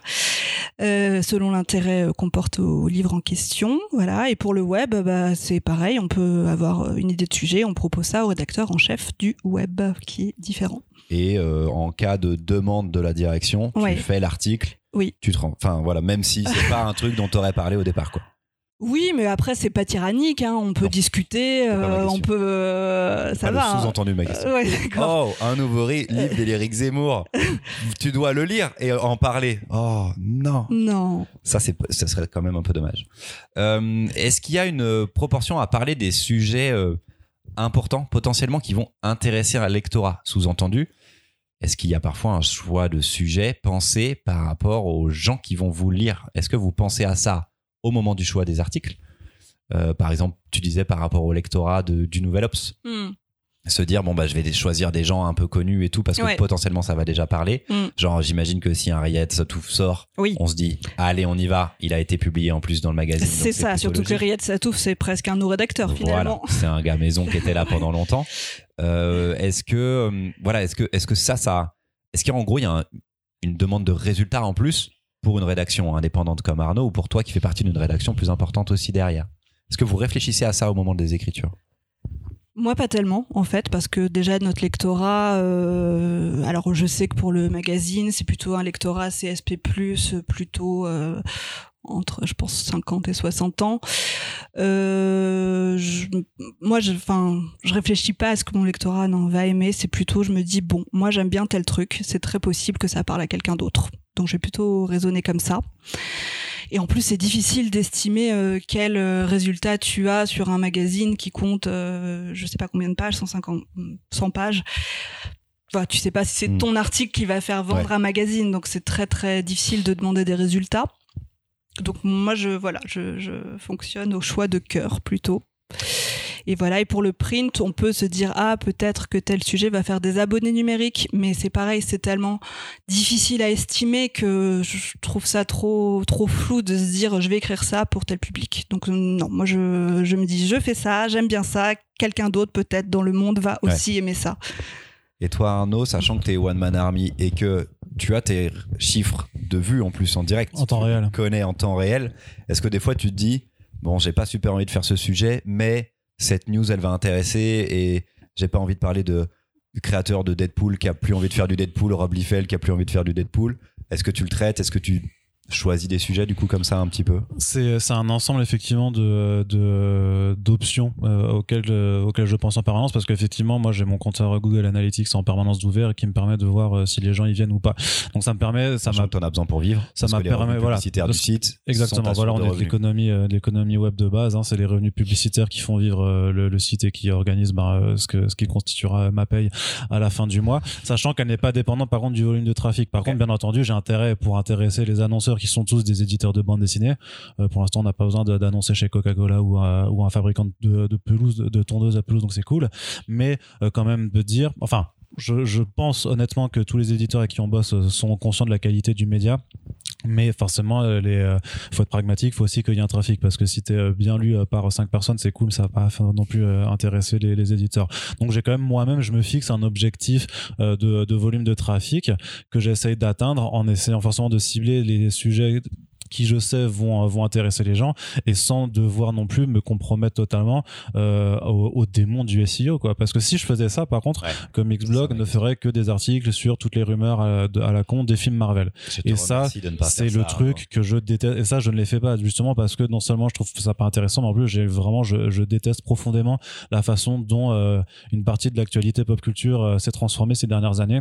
Euh, selon l'intérêt qu'on porte au livre en question. Voilà, et pour le web, bah, c'est pareil. On peut avoir une idée de sujet, on propose ça au rédacteur en chef du web, qui est différent. Et euh, en cas de demande de la direction, Ouais. tu fais l'article. Oui. Tu te rends. Enfin voilà, même si c'est pas un truc dont tu aurais parlé au départ, quoi. Oui, mais après c'est pas tyrannique. Hein. On peut Non, discuter, euh, on peut, euh, ça Pas va. hein. sous-entendu ma question. Euh, ouais. Oh, un nouveau livre d'Éric Zemmour. tu dois le lire et en parler. Oh non. Non. Ça, c'est, ça serait quand même un peu dommage. Est-ce qu'il y a une proportion à parler des sujets importants, potentiellement, qui vont intéresser un lectorat? Sous-entendu, est-ce qu'il y a parfois un choix de sujets pensé par rapport aux gens qui vont vous lire? Est-ce que vous pensez à ça au moment du choix des articles? Euh, Par exemple, tu disais par rapport au lectorat du Nouvel Ops Hmm. Se dire bon bah je vais choisir des gens un peu connus et tout parce que Ouais. potentiellement ça va déjà parler Mm. genre j'imagine que si un Riot Satouf sort Oui. on se dit allez on y va il a été publié en plus dans le magazine C'est ça, surtout que logique. Riet Satouf, c'est presque un de nos rédacteurs finalement. voilà c'est un gars maison qui était là pendant longtemps Euh, est-ce que euh, voilà est-ce que est-ce que ça ça est-ce qu'en gros il y a un- une demande de résultat en plus pour une rédaction indépendante comme Arnaud ou pour toi qui fait partie d'une rédaction plus importante aussi derrière? Est-ce que vous réfléchissez à ça au moment des écritures? Moi, pas tellement, en fait, parce que déjà, notre lectorat, euh, alors je sais que pour le magazine, c'est plutôt un lectorat CSP, plutôt euh, entre, je pense, 50 et 60 ans. Euh, je- moi, je, enfin, je réfléchis pas à ce que mon lectorat n'en va aimer, c'est plutôt, je me dis, bon, moi, j'aime bien tel truc, c'est très possible que ça parle à quelqu'un d'autre. Donc, je vais plutôt raisonner comme ça. Et en plus, c'est difficile d'estimer euh, quel euh, résultat tu as sur un magazine qui compte, euh, je sais pas combien de pages, 150, 100 pages. Enfin, tu sais pas si c'est Mm. ton article qui va faire vendre un magazine, donc c'est très très difficile de demander des résultats. Donc moi, je voilà, je, je fonctionne au choix de cœur plutôt. Et voilà, et pour le print, on peut se dire ah peut-être que tel sujet va faire des abonnés numériques, mais c'est pareil, c'est tellement difficile à estimer que je trouve ça trop trop flou de se dire je vais écrire ça pour tel public. Donc non, moi je, je me dis je fais ça, j'aime bien ça, quelqu'un d'autre peut-être dans le monde va Ouais. aussi aimer ça. Et toi, Arnaud, sachant que tu es One Man Army et que tu as tes chiffres de vues en plus en direct, En temps tu réel. connais en temps réel, est-ce que des fois tu te dis, bon, j'ai pas super envie de faire ce sujet, mais cette news, elle va intéresser et j'ai pas envie de parler de créateur de Deadpool qui a plus envie de faire du Deadpool, Rob Liefeld qui a plus envie de faire du Deadpool. Est-ce que tu le traites? Est-ce que tu choisis des sujets du coup comme ça un petit peu C'est un ensemble effectivement de de d'options euh, auxquelles euh, auxquelles je pense en permanence parce qu'effectivement moi j'ai mon compteur Google Analytics en permanence d'ouvert qui me permet de voir euh, si les gens y viennent ou pas. Donc ça me permet ça m'a as besoin pour vivre. ça m'a permis voilà publicitaires du site. Exactement, voilà, on de est de l'économie, de l'économie web de base. Hein, c'est les revenus publicitaires qui font vivre le, le site et qui organisent ben, ce que ce qui constituera ma paye à la fin du mois, sachant qu'elle n'est pas dépendante par contre du volume de trafic. Par contre, bien entendu, j'ai intérêt pour intéresser les annonceurs qui sont tous des éditeurs de bande dessinée. Euh, pour l'instant, on n'a pas besoin d'annoncer chez Coca-Cola ou, un- ou un fabricant de, de pelouse, de, de tondeuse à pelouse, donc c'est cool. Mais euh, quand même de dire, enfin. Je, je pense honnêtement que tous les éditeurs avec qui on bosse euh, sont conscients de la qualité du média mais forcément euh, les euh, faut être pragmatique faut aussi qu'il y ait un trafic parce que si t'es euh, bien lu euh, par cinq personnes c'est cool ça va pas non plus intéresser les, les éditeurs. Donc j'ai quand même moi-même je me fixe un objectif de, de volume de trafic que j'essaye d'atteindre en essayant forcément de cibler les sujets qui je sais vont vont intéresser les gens et sans devoir non plus me compromettre totalement euh, au, au démon du SEO quoi parce que si je faisais ça par contre Ouais. comme Xblog ne ferait que des articles sur toutes les rumeurs à, de- à la con des films Marvel et ça, c'est le ça, truc que je déteste. Et ça, je ne les fais pas justement parce que non seulement je trouve ça pas intéressant, mais en plus, j'ai vraiment, je, je déteste profondément la façon dont euh, une partie de l'actualité pop culture euh, s'est transformée ces dernières années.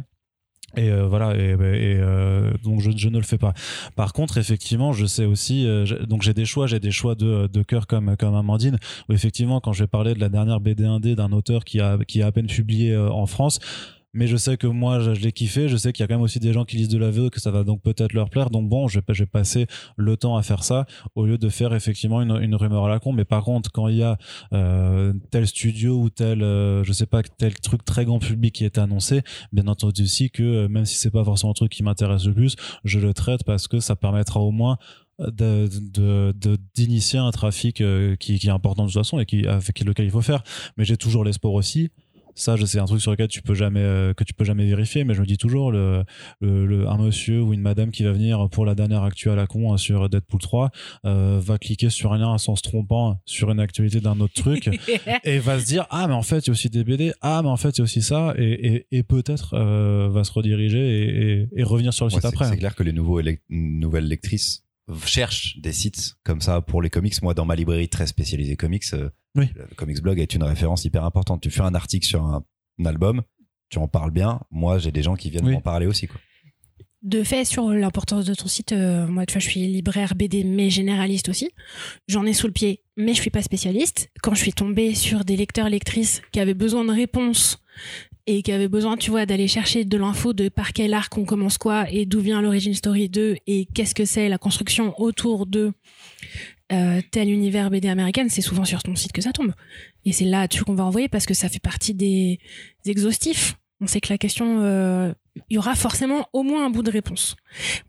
Et euh, voilà, et, et, euh, donc je, ne le fais pas. Par contre, effectivement, je sais aussi, euh, donc j'ai des choix, j'ai des choix de, de cœur comme comme Amandine, où effectivement, quand je vais parler de la dernière BD 1D d'un auteur qui a qui a à peine publié euh, en France, mais je sais que moi je, je l'ai kiffé. Je sais qu'il y a quand même aussi des gens qui lisent de la VO que ça va donc peut-être leur plaire. Donc bon je vais, je vais passer le temps à faire ça au lieu de faire effectivement une, une rumeur à la con. Mais par contre quand il y a euh, tel studio ou tel euh, je sais pas tel truc très grand public qui est annoncé bien entendu aussi que euh, même si c'est pas forcément un truc qui m'intéresse le plus je le traite parce que ça permettra au moins de d'initier un trafic euh, qui, qui est important de toute façon et qui avec lequel il faut faire. Mais j'ai toujours l'espoir aussi ça je sais un truc sur lequel tu peux jamais euh, que tu peux jamais vérifier mais je me dis toujours le, le, le- un monsieur ou une madame qui va venir pour la dernière actu à la con hein, sur Deadpool 3 euh, va cliquer sur un lien sans se trompant sur une actualité d'un autre truc et va se dire ah mais en fait il y a aussi des BD ah mais en fait il y a aussi ça et, et, et peut-être euh, va se rediriger et, et, et revenir sur le Ouais, site après C'est clair que les nouveaux nouvelles lectrices cherchent des sites comme ça pour les comics. Moi, dans ma librairie très spécialisée comics, euh, Oui. le Comics Blog est une référence hyper importante. Tu fais un article sur un, un album, tu en parles bien. Moi, j'ai des gens qui viennent Oui. m'en parler aussi. Quoi. De fait, sur l'importance de ton site, euh, moi, tu vois, je suis libraire BD, mais généraliste aussi. J'en ai sous le pied, mais je suis pas spécialiste. Quand je suis tombée sur des lecteurs, lectrices qui avaient besoin de réponses et qui avaient besoin, tu vois, d'aller chercher de l'info de par quel arc on commence quoi et d'où vient l'origine story 2 et qu'est-ce que c'est la construction autour de euh, tel univers BD américaine, c'est souvent sur ton site que ça tombe. Et c'est là-dessus qu'on va envoyer parce que ça fait partie des exhaustifs. On sait que la question, euh, il y aura forcément au moins un bout de réponse.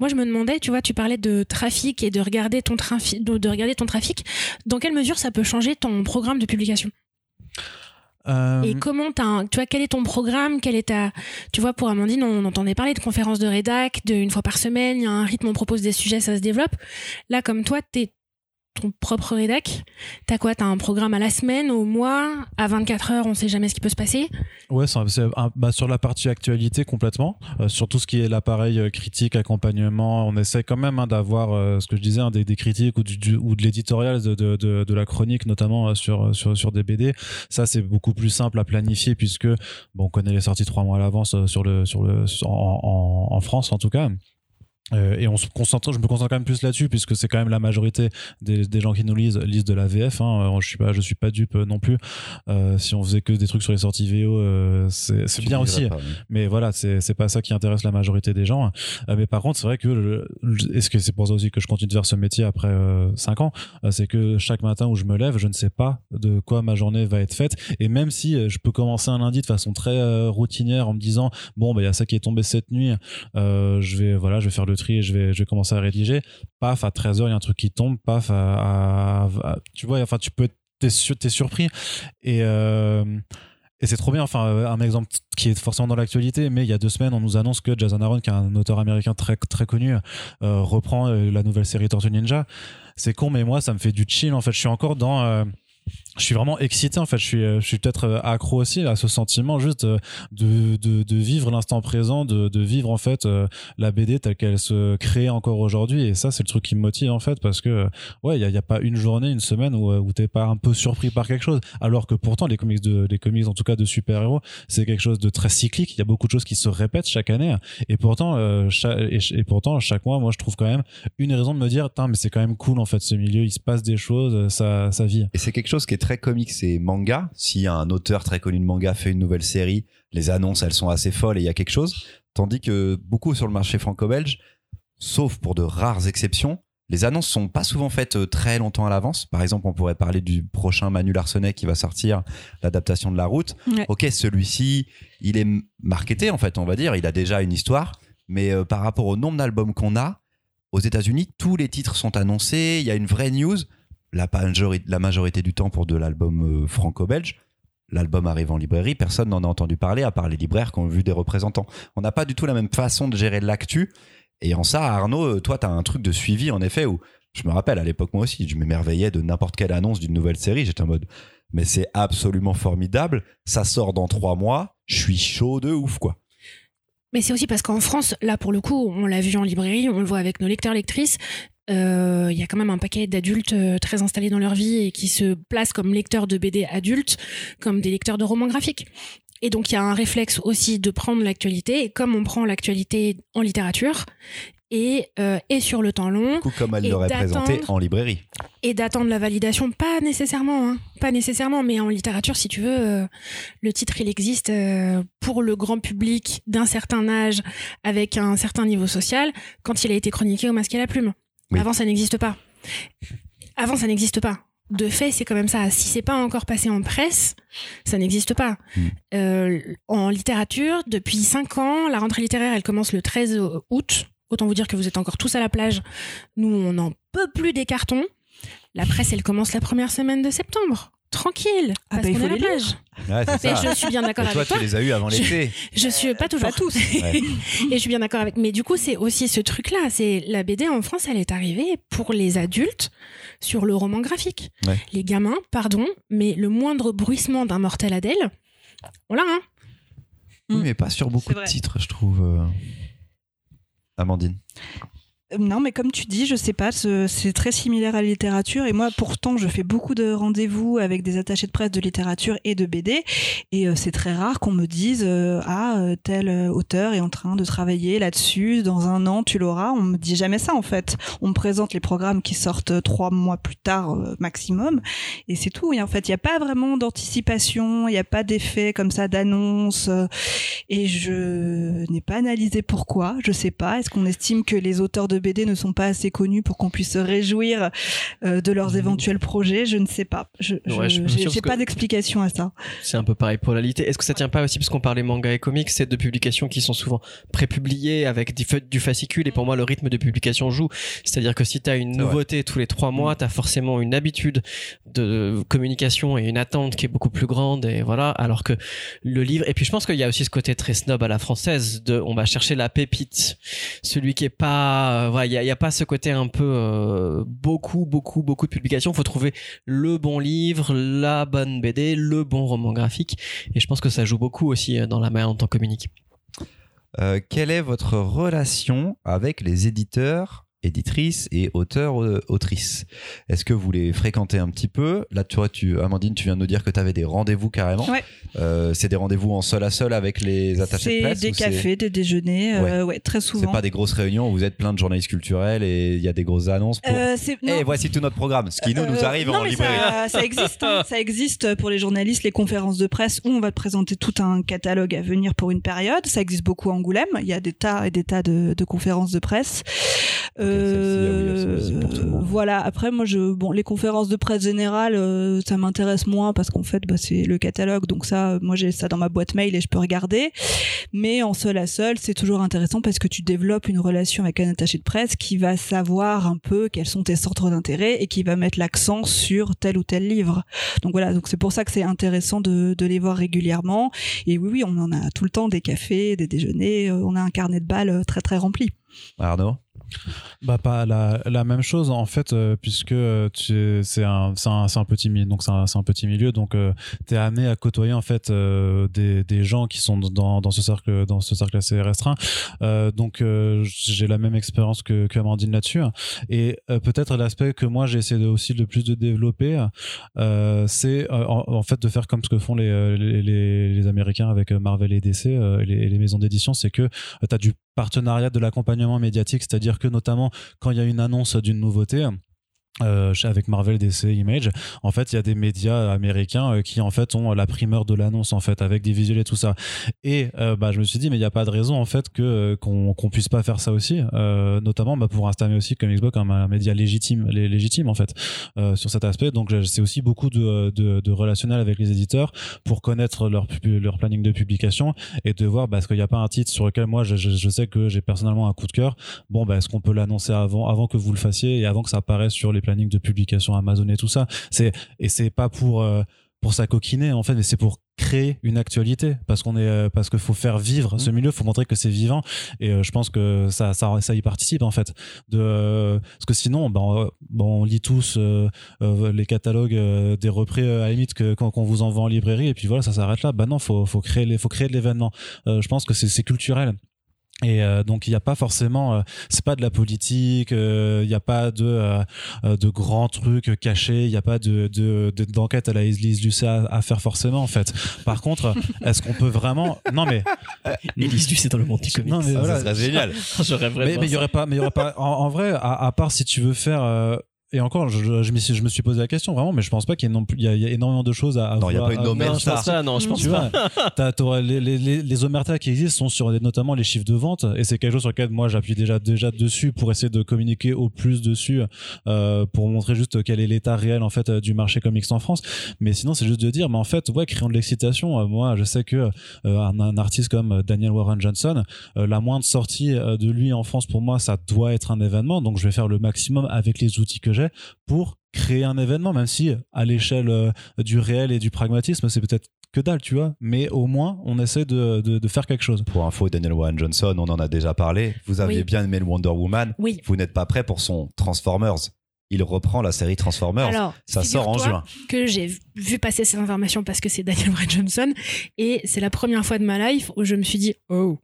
Moi, je me demandais, tu vois, tu parlais de trafic et de regarder ton trafic, de, de regarder ton trafic. Dans quelle mesure ça peut changer ton programme de publication? Euh, Et comment t'as, un- tu vois, quel est ton programme, quel est ta, tu vois, pour Amandine, on entendait parler de conférences de rédac, de une fois par semaine, il y a un rythme, on propose des sujets, ça se développe. Là, comme toi, t'es ton propre rédac. T'as quoi T'as un programme à la semaine, au mois, à 24 heures, on sait jamais ce qui peut se passer? Ouais, c'est bah, sur la partie actualité complètement, euh, sur tout ce qui est l'appareil euh, critique, accompagnement, on essaie quand même hein, d'avoir euh, ce que je disais, hein, des, critiques ou, du, ou de l'éditorial de, de, de, de la chronique notamment sur, sur, sur des BD. Ça c'est beaucoup plus simple à planifier puisque bon, on connaît les sorties trois mois à l'avance sur le sur le en, en, en France en tout cas. Euh, et on se concentre, je me concentre quand même plus là-dessus puisque c'est quand même la majorité des, des gens qui nous lisent lisent de la VF. Hein. Euh, Je suis pas, je suis pas dupe euh, non plus. Euh, si on faisait que des trucs sur les sorties VO, euh, c'est bien aussi. dirais pas, oui. Mais voilà, c'est pas ça qui intéresse la majorité des gens. Mais par contre, c'est vrai que le- est-ce que c'est pour ça aussi que je continue de faire ce métier après 5 ans, c'est que chaque matin où je me lève, je ne sais pas de quoi ma journée va être faite. Et même si je peux commencer un lundi de façon très routinière en me disant bon bah il y a ça qui est tombé cette nuit, je vais voilà, je vais faire le et je vais commencer à rédiger. Paf à 13h il y a un truc qui tombe, paf tu vois, enfin tu peux t'es sur- surpris et euh, et c'est trop bien. Enfin, euh, un exemple qui est forcément dans l'actualité, mais il y a deux semaines, on nous annonce que Jason Aaron, qui est un auteur américain très très connu, euh, reprend la nouvelle série Tortue Ninja. C'est con, mais moi, ça me fait du chill. En fait, je suis encore dans je suis vraiment excité en fait. Je suis, euh, je suis peut-être euh, accro aussi à ce sentiment juste de, de, de, de vivre l'instant présent, de, de vivre en fait euh, la BD telle qu'elle se crée encore aujourd'hui. Et ça, c'est le truc qui me motive en fait parce que ouais, il y a, pas une journée, une semaine où, où t'es pas un peu surpris par quelque chose. Alors que pourtant, les comics de, les comics en tout cas de super héros, c'est quelque chose de très cyclique. Il y a beaucoup de choses qui se répètent chaque année. Et pourtant, euh, chaque, et, et, pourtant chaque mois, moi, je trouve quand même une raison de me dire, mais c'est quand même cool en fait ce milieu. Il se passe des choses, ça, ça vit. Et c'est quelque chose qui est très comics et manga. Si un auteur très connu de manga fait une nouvelle série, les annonces, elles sont assez folles et il y a quelque chose. Tandis que beaucoup sur le marché franco-belge, sauf pour de rares exceptions, les annonces sont pas souvent faites euh, très longtemps à l'avance. Par exemple, on pourrait parler du prochain Manu Larsenet qui va sortir l'adaptation de La Route. Ouais. Ok, celui-ci, il est marketé en fait, on va dire. Il a déjà une histoire, mais euh, par rapport au nombre d'albums qu'on a aux États-Unis, tous les titres sont annoncés. Il y a une vraie news la majorité, du temps pour de l'album euh, franco-belge. L'album arrive en librairie, personne n'en a entendu parler à part les libraires qui ont vu des représentants. On n'a pas du tout la même façon de gérer l'actu. Et en ça, Arnaud, euh, toi, tu as un truc de suivi, en effet, où je me rappelle à l'époque, moi aussi, je m'émerveillais de n'importe quelle annonce d'une nouvelle série. J'étais en mode, mais c'est absolument formidable. Ça sort dans trois mois. Je suis chaud de ouf, quoi. Mais c'est aussi parce qu'en France, là pour le coup, on l'a vu en librairie, on le voit avec nos lecteurs lectrices. Il euh, y a quand même un paquet d'adultes euh, très installés dans leur vie et qui se placent comme lecteurs de BD adultes, comme des lecteurs de romans graphiques. Et donc il y a un réflexe aussi de prendre l'actualité, et comme on prend l'actualité en littérature et, euh, et sur le temps long. Du coup, comme elle l'aurait présenté en librairie. Et d'attendre la validation, pas nécessairement, hein, pas nécessairement, mais en littérature, si tu veux, euh, le titre il existe euh, pour le grand public d'un certain âge, avec un certain niveau social, quand il a été chroniqué au masque et la plume. Oui. Avant, ça n'existe pas. Avant, ça n'existe pas. De fait, c'est quand même ça. Si c'est pas encore passé en presse, ça n'existe pas. Hmm. Mmh. Euh, en littérature, depuis 5 ans, la rentrée littéraire, elle commence le 13 août. Autant vous dire que vous êtes encore tous à la plage. Nous, on n'en peut plus des cartons. La presse, elle commence la première semaine de septembre. Tranquille, ah parce bah, qu'on est à la plage. Ouais, je suis bien d'accord avec toi. toi. tu les as eu avant l'été. Je, je suis pas toujours pas tous. Ouais. et je suis bien d'accord avec. Mais du coup, c'est aussi ce truc-là. C'est la BD en France, elle est arrivée pour les adultes sur le roman graphique. Ouais. Les gamins, pardon, mais le moindre bruissement d'un mortel Adèle, on l'a. Hein oui, mais pas sur beaucoup de titres, je trouve. Euh... Amandine. Non, mais comme tu dis, je sais pas, c'est très similaire à la littérature. Et moi, pourtant, je fais beaucoup de rendez-vous avec des attachés de presse de littérature et de BD. Et euh, c'est très rare qu'on me dise euh, Ah, euh, tel auteur est en train de travailler là-dessus, dans un an, tu l'auras. On me dit jamais ça, en fait. On me présente les programmes qui sortent trois mois plus tard maximum. Et c'est tout. Et en fait, il n'y a pas vraiment d'anticipation, il n'y a pas d'effet comme ça d'annonce. et je n'ai pas analysé pourquoi. Je sais pas. Est-ce qu'on estime que les auteurs de de BD ne sont pas assez connus pour qu'on puisse se réjouir euh, de leurs éventuels projets. Je ne sais pas. Je Ouais, que- pas d'explication à ça. C'est un peu pareil pour la litté. Est-ce que ça tient pas aussi parce qu'on parlait manga et comics, c'est de publications qui sont souvent prépubliées avec du, fa- du fascicule et pour moi le rythme de publication joue. C'est-à-dire que si tu as une nouveauté tous les trois mois, tu as forcément une habitude de communication et une attente qui est beaucoup plus grande et voilà. Alors que le livre et puis je pense qu'il y a aussi ce côté très snob à la française de on va chercher la pépite, celui qui est pas il y a, il a pas ce côté un peu euh, beaucoup beaucoup beaucoup de publications. Faut trouver le bon livre, la bonne BD, le bon roman graphique. Et je pense que ça joue beaucoup aussi euh, dans la manière dont on communique. Euh, quelle est votre relation avec les éditeurs éditrices et auteurs euh, autrices est-ce que vous les fréquentez un petit peu? Là tu vois tu Amandine tu viens de nous dire que tu avais des rendez-vous carrément Ouais. Euh, c'est des rendez-vous en seul à seul avec les attachés de C'est presse des c'est- cafés, des déjeuners, euh, ouais, très c'est souvent. pas des grosses réunions où vous êtes plein de journalistes culturels et il y a des grosses annonces pour c'est- et non. voici tout notre programme ce qui nous nous arrive non, en librairie Ça, ça existe, hein. ça existe pour les journalistes, les conférences de presse où on va te présenter tout un catalogue à venir pour une période. Ça existe beaucoup à Angoulême. Il y a des tas et des tas de, de conférences de presse. Ah oui, c'est pour tout le monde. voilà. Après, moi, je, bon, les conférences de presse générales, euh, ça m'intéresse moins parce qu'en fait, bah, c'est le catalogue. Donc ça, euh, moi, j'ai ça dans ma boîte mail et je peux regarder. Mais en seul à seul, c'est toujours intéressant parce que tu développes une relation avec un attaché de presse qui va savoir un peu quels sont tes centres d'intérêt et qui va mettre l'accent sur tel ou tel livre. Donc voilà, donc c'est pour ça que c'est intéressant de, de les voir régulièrement. Et oui, oui, on en a tout le temps des cafés, des déjeuners, euh, on a un carnet de balles euh, très très rempli. Arnaud? Bah pas la, la même chose en fait euh, puisque euh, c'est un un, un petit milieu donc c'est un, un petit milieu donc amené à côtoyer en fait euh, des, des gens qui sont dans, dans ce cercle dans ce cercle assez restreint. Donc j'ai la même expérience que, que là-dessus. Et peut-être l'aspect que moi j'ai essayé de, aussi le plus de développer c'est en, fait de faire comme ce que font les les, Américains avec Marvel et DC les, les maisons d'édition c'est que tu as du partenariat de l'accompagnement médiatique, c'est-à-dire que notamment quand il y a une annonce d'une nouveauté, euh, avec Marvel, DC, Image, en fait, il y a des médias américains euh, qui en fait ont la primeur de l'annonce en fait avec des visuels et tout ça. Et euh, bah je me suis dit mais il n'y a pas de raison en fait que euh, qu'on qu'on puisse pas faire ça aussi, euh, notamment bah, pour installer aussi comme Xbox comme un média légitime, lé- légitime en fait sur cet aspect. Donc c'est aussi beaucoup de, de, de relationnel avec les éditeurs pour connaître leur leur planning de publication et de voir parce qu'il n'y a pas un titre sur lequel moi je, je, je sais que j'ai personnellement un coup de cœur. Bon bah est-ce qu'on peut l'annoncer avant avant que vous le fassiez et avant que ça apparaisse sur les plannings de publication Amazon et tout ça. C'est et c'est pas pour euh, pour s'acoquiner en fait mais c'est pour créer une actualité. Parce qu'on est euh, parce qu'il faut faire vivre ce milieu faut montrer que c'est vivant. Et euh, je pense que ça, ça ça y participe en fait. De euh, parce que sinon ben on, ben, on lit tous euh, les catalogues euh, des repris à la limite que quand qu'on vous envoie en librairie. Et puis voilà ça s'arrête là. Bah non faut faut créer les faut créer de l'événement. Euh, je pense que c'est culturel et euh, donc il n'y a pas forcément, euh, c'est pas de la politique, euh, il n'y a pas de de grands trucs cachés, il n'y a pas de de de- d'enquête à la Elise Lucet à, à faire forcément en fait. Par contre, est-ce qu'on peut vraiment Non mais Élise c'est dans le monde du comics. non mais Ça, voilà. ça serait génial. Je rêverais de Mais il y aurait pas, mais il y aurait pas. En, en vrai, à, à part si tu veux faire. Et encore, je, je, je m'y suis- je me suis posé la question vraiment, mais je pense pas qu'il y ait non plus. Il y a, il y a énormément de choses à. à Non, il y a pas une à- Nomen Non, je Star. pense pas, non, je pense tu pas. vois, les, les, les, les omertas qui existent sont sur notamment les chiffres de vente et c'est quelque chose sur lequel moi j'appuie déjà déjà dessus pour essayer de communiquer au plus dessus euh, pour montrer juste quel est l'état réel en fait du marché comics en France mais sinon c'est juste de dire mais en fait ouais créons de l'excitation Euh, moi je sais que euh, un, un artiste comme Daniel Warren Johnson euh, la moindre sortie de lui en France pour moi ça doit être un événement donc je vais faire le maximum avec les outils que pour créer un événement même si à l'échelle euh, du réel et du pragmatisme c'est peut-être que dalle tu vois mais au moins on essaie de, de, de faire quelque chose Pour info, Daniel Warren Johnson, on en a déjà parlé. Vous aviez Oui. bien aimé le Wonder Woman. Oui. Vous n'êtes pas prêt pour son Transformers. Il reprend la série Transformers. Alors, ça sort en juin. que j'ai vu passer cette information parce que c'est Daniel Warren Johnson et c'est la première fois de ma life où je me suis dit oh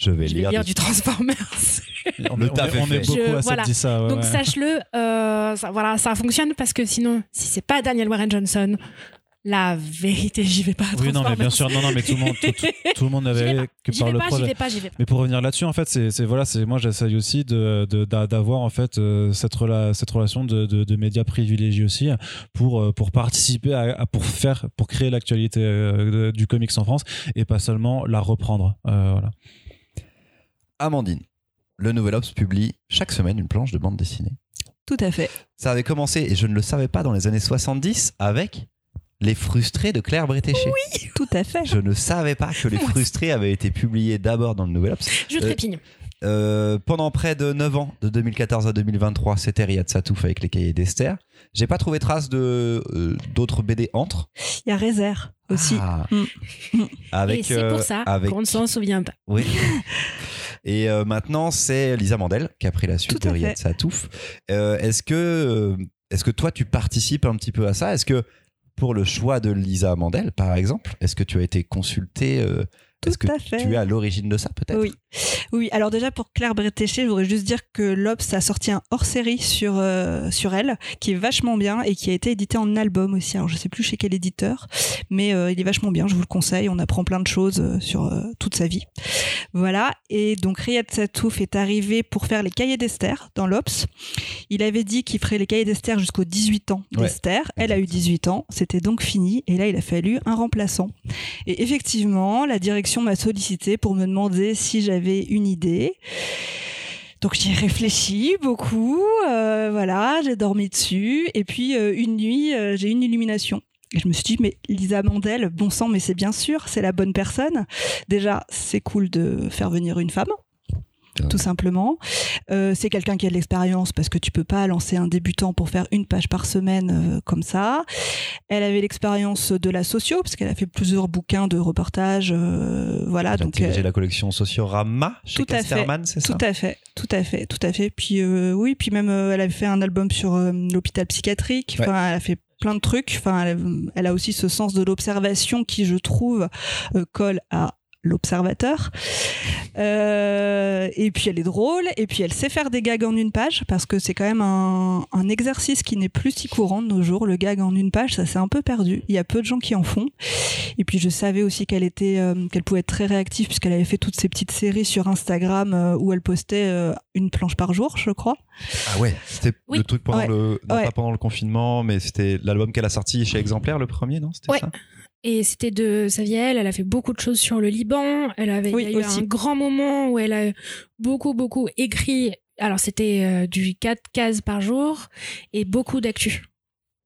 Je vais je vais lire. des- du Transformers on, Le est- on taf on est beaucoup Je- à voilà. ça ouais, donc ouais. sache-le euh, ça, voilà ça fonctionne parce que sinon si c'est pas Daniel Warren Johnson la vérité j'y vais pas à oui non mais bien sûr non non mais tout le monde tout, tout- tout le monde J'y vais avait pas, que j'y par vais le pas j'y projet vais pas j'y vais pas Mais pour revenir là-dessus, en fait, c'est c'est- voilà, c'est moi j'essaye aussi de de- d'a- d'avoir en fait euh, cette rela- cette relation de, de, de médias privilégiés aussi pour euh, pour participer à, à- pour faire pour créer l'actualité euh, du comics en France et pas seulement la reprendre. Euh, voilà. Amandine, le Nouvel Ops publie chaque semaine une planche de bande dessinée. Tout à fait. Ça avait commencé, et je ne le savais pas, dans les années 70 avec Les Frustrés de Claire Bretéché. Tout à fait. Je ne savais pas que Les. Frustrés avaient été publiés d'abord dans le Nouvel Ops. je trépigne Euh, pendant près de 9 ans, de 2014 à 2023, c'était Riyad Satouf avec les cahiers d'Esther. J'ai pas trouvé trace de euh, d'autres BD entre. Il y a Réserve aussi. Ah. Mm. Avec, et c'est euh, pour ça avec qu'on ne s'en souvient pas Oui. Et euh, maintenant, c'est Lisa Mandel qui a pris la suite de Riyad. Satouf. Euh, est-ce que, euh, est-ce que toi, tu participes un petit peu à ça? Est-ce que pour le choix de Lisa Mandel, par exemple, est-ce que tu as été consulté Est-ce que Tout à tu- fait. tu es à l'origine de ça, peut-être? Oui. Oui, alors déjà pour Claire Bretéché, je voudrais juste dire que l'Obs a sorti un hors-série sur, euh, sur elle, qui est vachement bien et qui a été édité en album aussi. Alors je sais plus chez quel éditeur, mais euh, il est vachement bien, je vous le conseille. On apprend plein de choses euh, sur toute sa vie. Voilà. Et donc Riyad Satouf est arrivé pour faire les cahiers d'Esther dans l'Obs. Il avait dit qu'il ferait les cahiers d'Esther jusqu'aux 18 ans Ouais. d'Esther. Elle a eu 18 ans, c'était donc fini. Et là, il a fallu un remplaçant. Et effectivement, la direction m'a sollicité pour me demander si j'avais une idée. Donc j'y ai réfléchi beaucoup, euh, voilà, j'ai dormi dessus, et puis euh, une nuit, euh, j'ai une illumination. Je me suis dit, mais Lisa Mandel, bon sang, mais c'est bien sûr, c'est la bonne personne. Déjà, c'est cool de faire venir une femme. Tout simplement. Euh, c'est quelqu'un qui a de l'expérience parce que tu peux pas lancer un débutant pour faire une page par semaine euh, comme ça. Elle avait l'expérience de la socio parce qu'elle a fait plusieurs bouquins de reportages, euh, voilà. Elle a donc dirigé la collection Sociorama chez tout à Casterman, c'est ça tout à fait, tout à fait, tout à fait. Puis euh, oui, puis même elle avait fait un album sur l'hôpital psychiatrique. Ouais. Enfin, elle a fait plein de trucs. Enfin, elle, a- aussi ce sens de l'observation qui, je trouve, colle à l'observateur. Euh, et puis elle est drôle, et puis elle sait faire des gags en une page, parce que c'est quand même un, un exercice qui n'est plus si courant de nos jours. Le gag en une page, ça s'est un peu perdu. Il y a peu de gens qui en font. Et puis je savais aussi qu'elle était, euh, qu'elle pouvait être très réactive, puisqu'elle avait fait toutes ces petites séries sur Instagram euh, où elle postait euh, une planche par jour, je crois. Ah ouais, c'était Oui. le truc pendant Ouais. le non Ouais. pas pendant le confinement, mais c'était l'album qu'elle a sorti chez Exemplaire le premier, non? C'était Ouais. ça? Et c'était de Saviel, elle a fait beaucoup de choses sur le Liban, elle avait Oui, il y a eu aussi. un grand moment où elle a beaucoup beaucoup écrit. Alors c'était euh, du 4 cases par jour et beaucoup d'actu.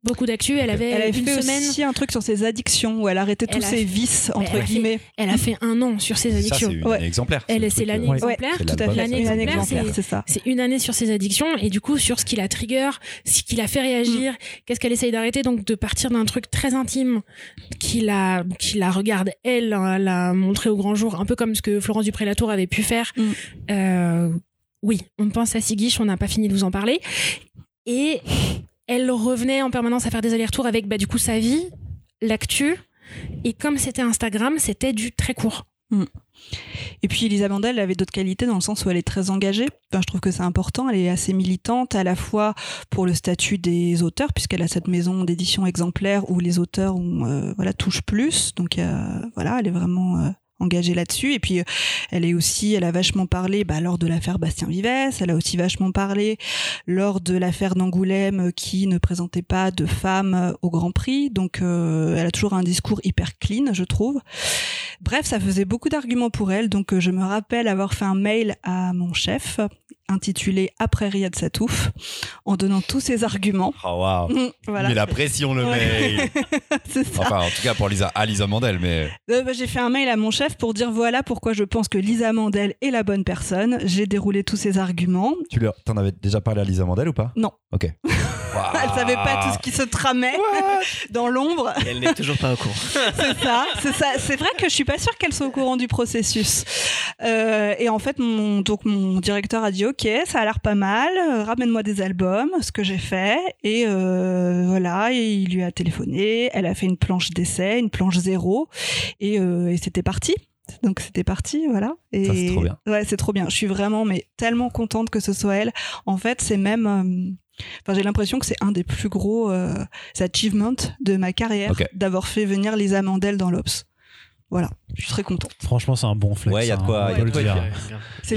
Beaucoup d'actu, elle avait, Elle avait une fait semaine, aussi un truc sur ses addictions, où elle arrêtait tous Elle ses fait- vices, entre elle a fait- guillemets. elle a fait un an sur ses Ça addictions. c'est une Ouais. année exemplaire. Elle le c'est l'année euh, Ouais. exemplaire. C'est Tout à fait, L'année une année exemplaire, exemplaire, c'est- c'est ça. C'est une année sur ses addictions et du coup sur ce qui la trigger, ce qui la fait réagir, qu'est-ce qu'elle essaye d'arrêter, donc de partir d'un truc très intime qui la, qui la regarde elle, hein, la montrer au grand jour, un peu comme ce que Florence Dupré-Latour avait pu faire. Mm. Euh, oui, on pense à Siguiche, on n'a pas fini de vous en parler. Et elle revenait en permanence à faire des allers-retours avec bah, du coup sa vie, l'actu. Et comme c'était Instagram, c'était du très court. Et puis Elisa Mandel avait d'autres qualités dans le sens où elle est très engagée. Enfin, je trouve que c'est important. Elle est assez militante à la fois pour le statut des auteurs, puisqu'elle a cette maison d'édition exemplaire où les auteurs euh, voilà, touchent plus. Donc euh, voilà, elle est vraiment euh, engagée là-dessus. Et puis euh, elle est aussi, elle a vachement parlé bah, lors de l'affaire Bastien Vives. Elle a aussi vachement parlé lors de l'affaire d'Angoulême euh, qui ne présentait pas de femmes euh, au Grand Prix. Donc elle a toujours un discours hyper clean, je trouve. Bref, ça faisait beaucoup d'arguments pour elle, donc je me rappelle avoir fait un mail à mon chef intitulé Après Riyad Satouf, en donnant tous ses arguments. Oh waouh. Mmh, voilà, Mais la pression le mail. c'est ça. Enfin en tout cas pour Lisa, à Lisa Mandel, mais Euh, bah, j'ai fait un mail à mon chef pour dire voilà pourquoi je pense que Lisa Mandel est la bonne personne. J'ai déroulé tous ses arguments. tu leur- t'en avais déjà parlé à Lisa Mandel ou pas? Non. Ok. Elle savait pas tout ce qui se tramait dans l'ombre. Et elle n'est toujours pas au courant. c'est ça, c'est ça. C'est vrai que je suis pas sûre qu'elle soit au courant du processus. Euh, et en fait, mon, donc mon directeur a dit OK, ça a l'air pas mal. euh, Ramène-moi des albums, ce que j'ai fait. Et euh, voilà, et il lui a téléphoné. Elle a fait une planche d'essai, une planche zéro, et, euh, et c'était parti. Donc c'était parti, voilà. Et Ça, c'est trop bien. Ouais, c'est trop bien. Je suis vraiment mais tellement contente que ce soit elle. En fait, c'est même. Enfin, j'ai l'impression que c'est un des plus gros euh, achievements de ma carrière d'avoir fait venir Lisa Mandel dans l'Obs. Voilà, je suis très contente. Franchement, c'est un bon flex. Ouais, il y a de hein, quoi- il y a de le quoi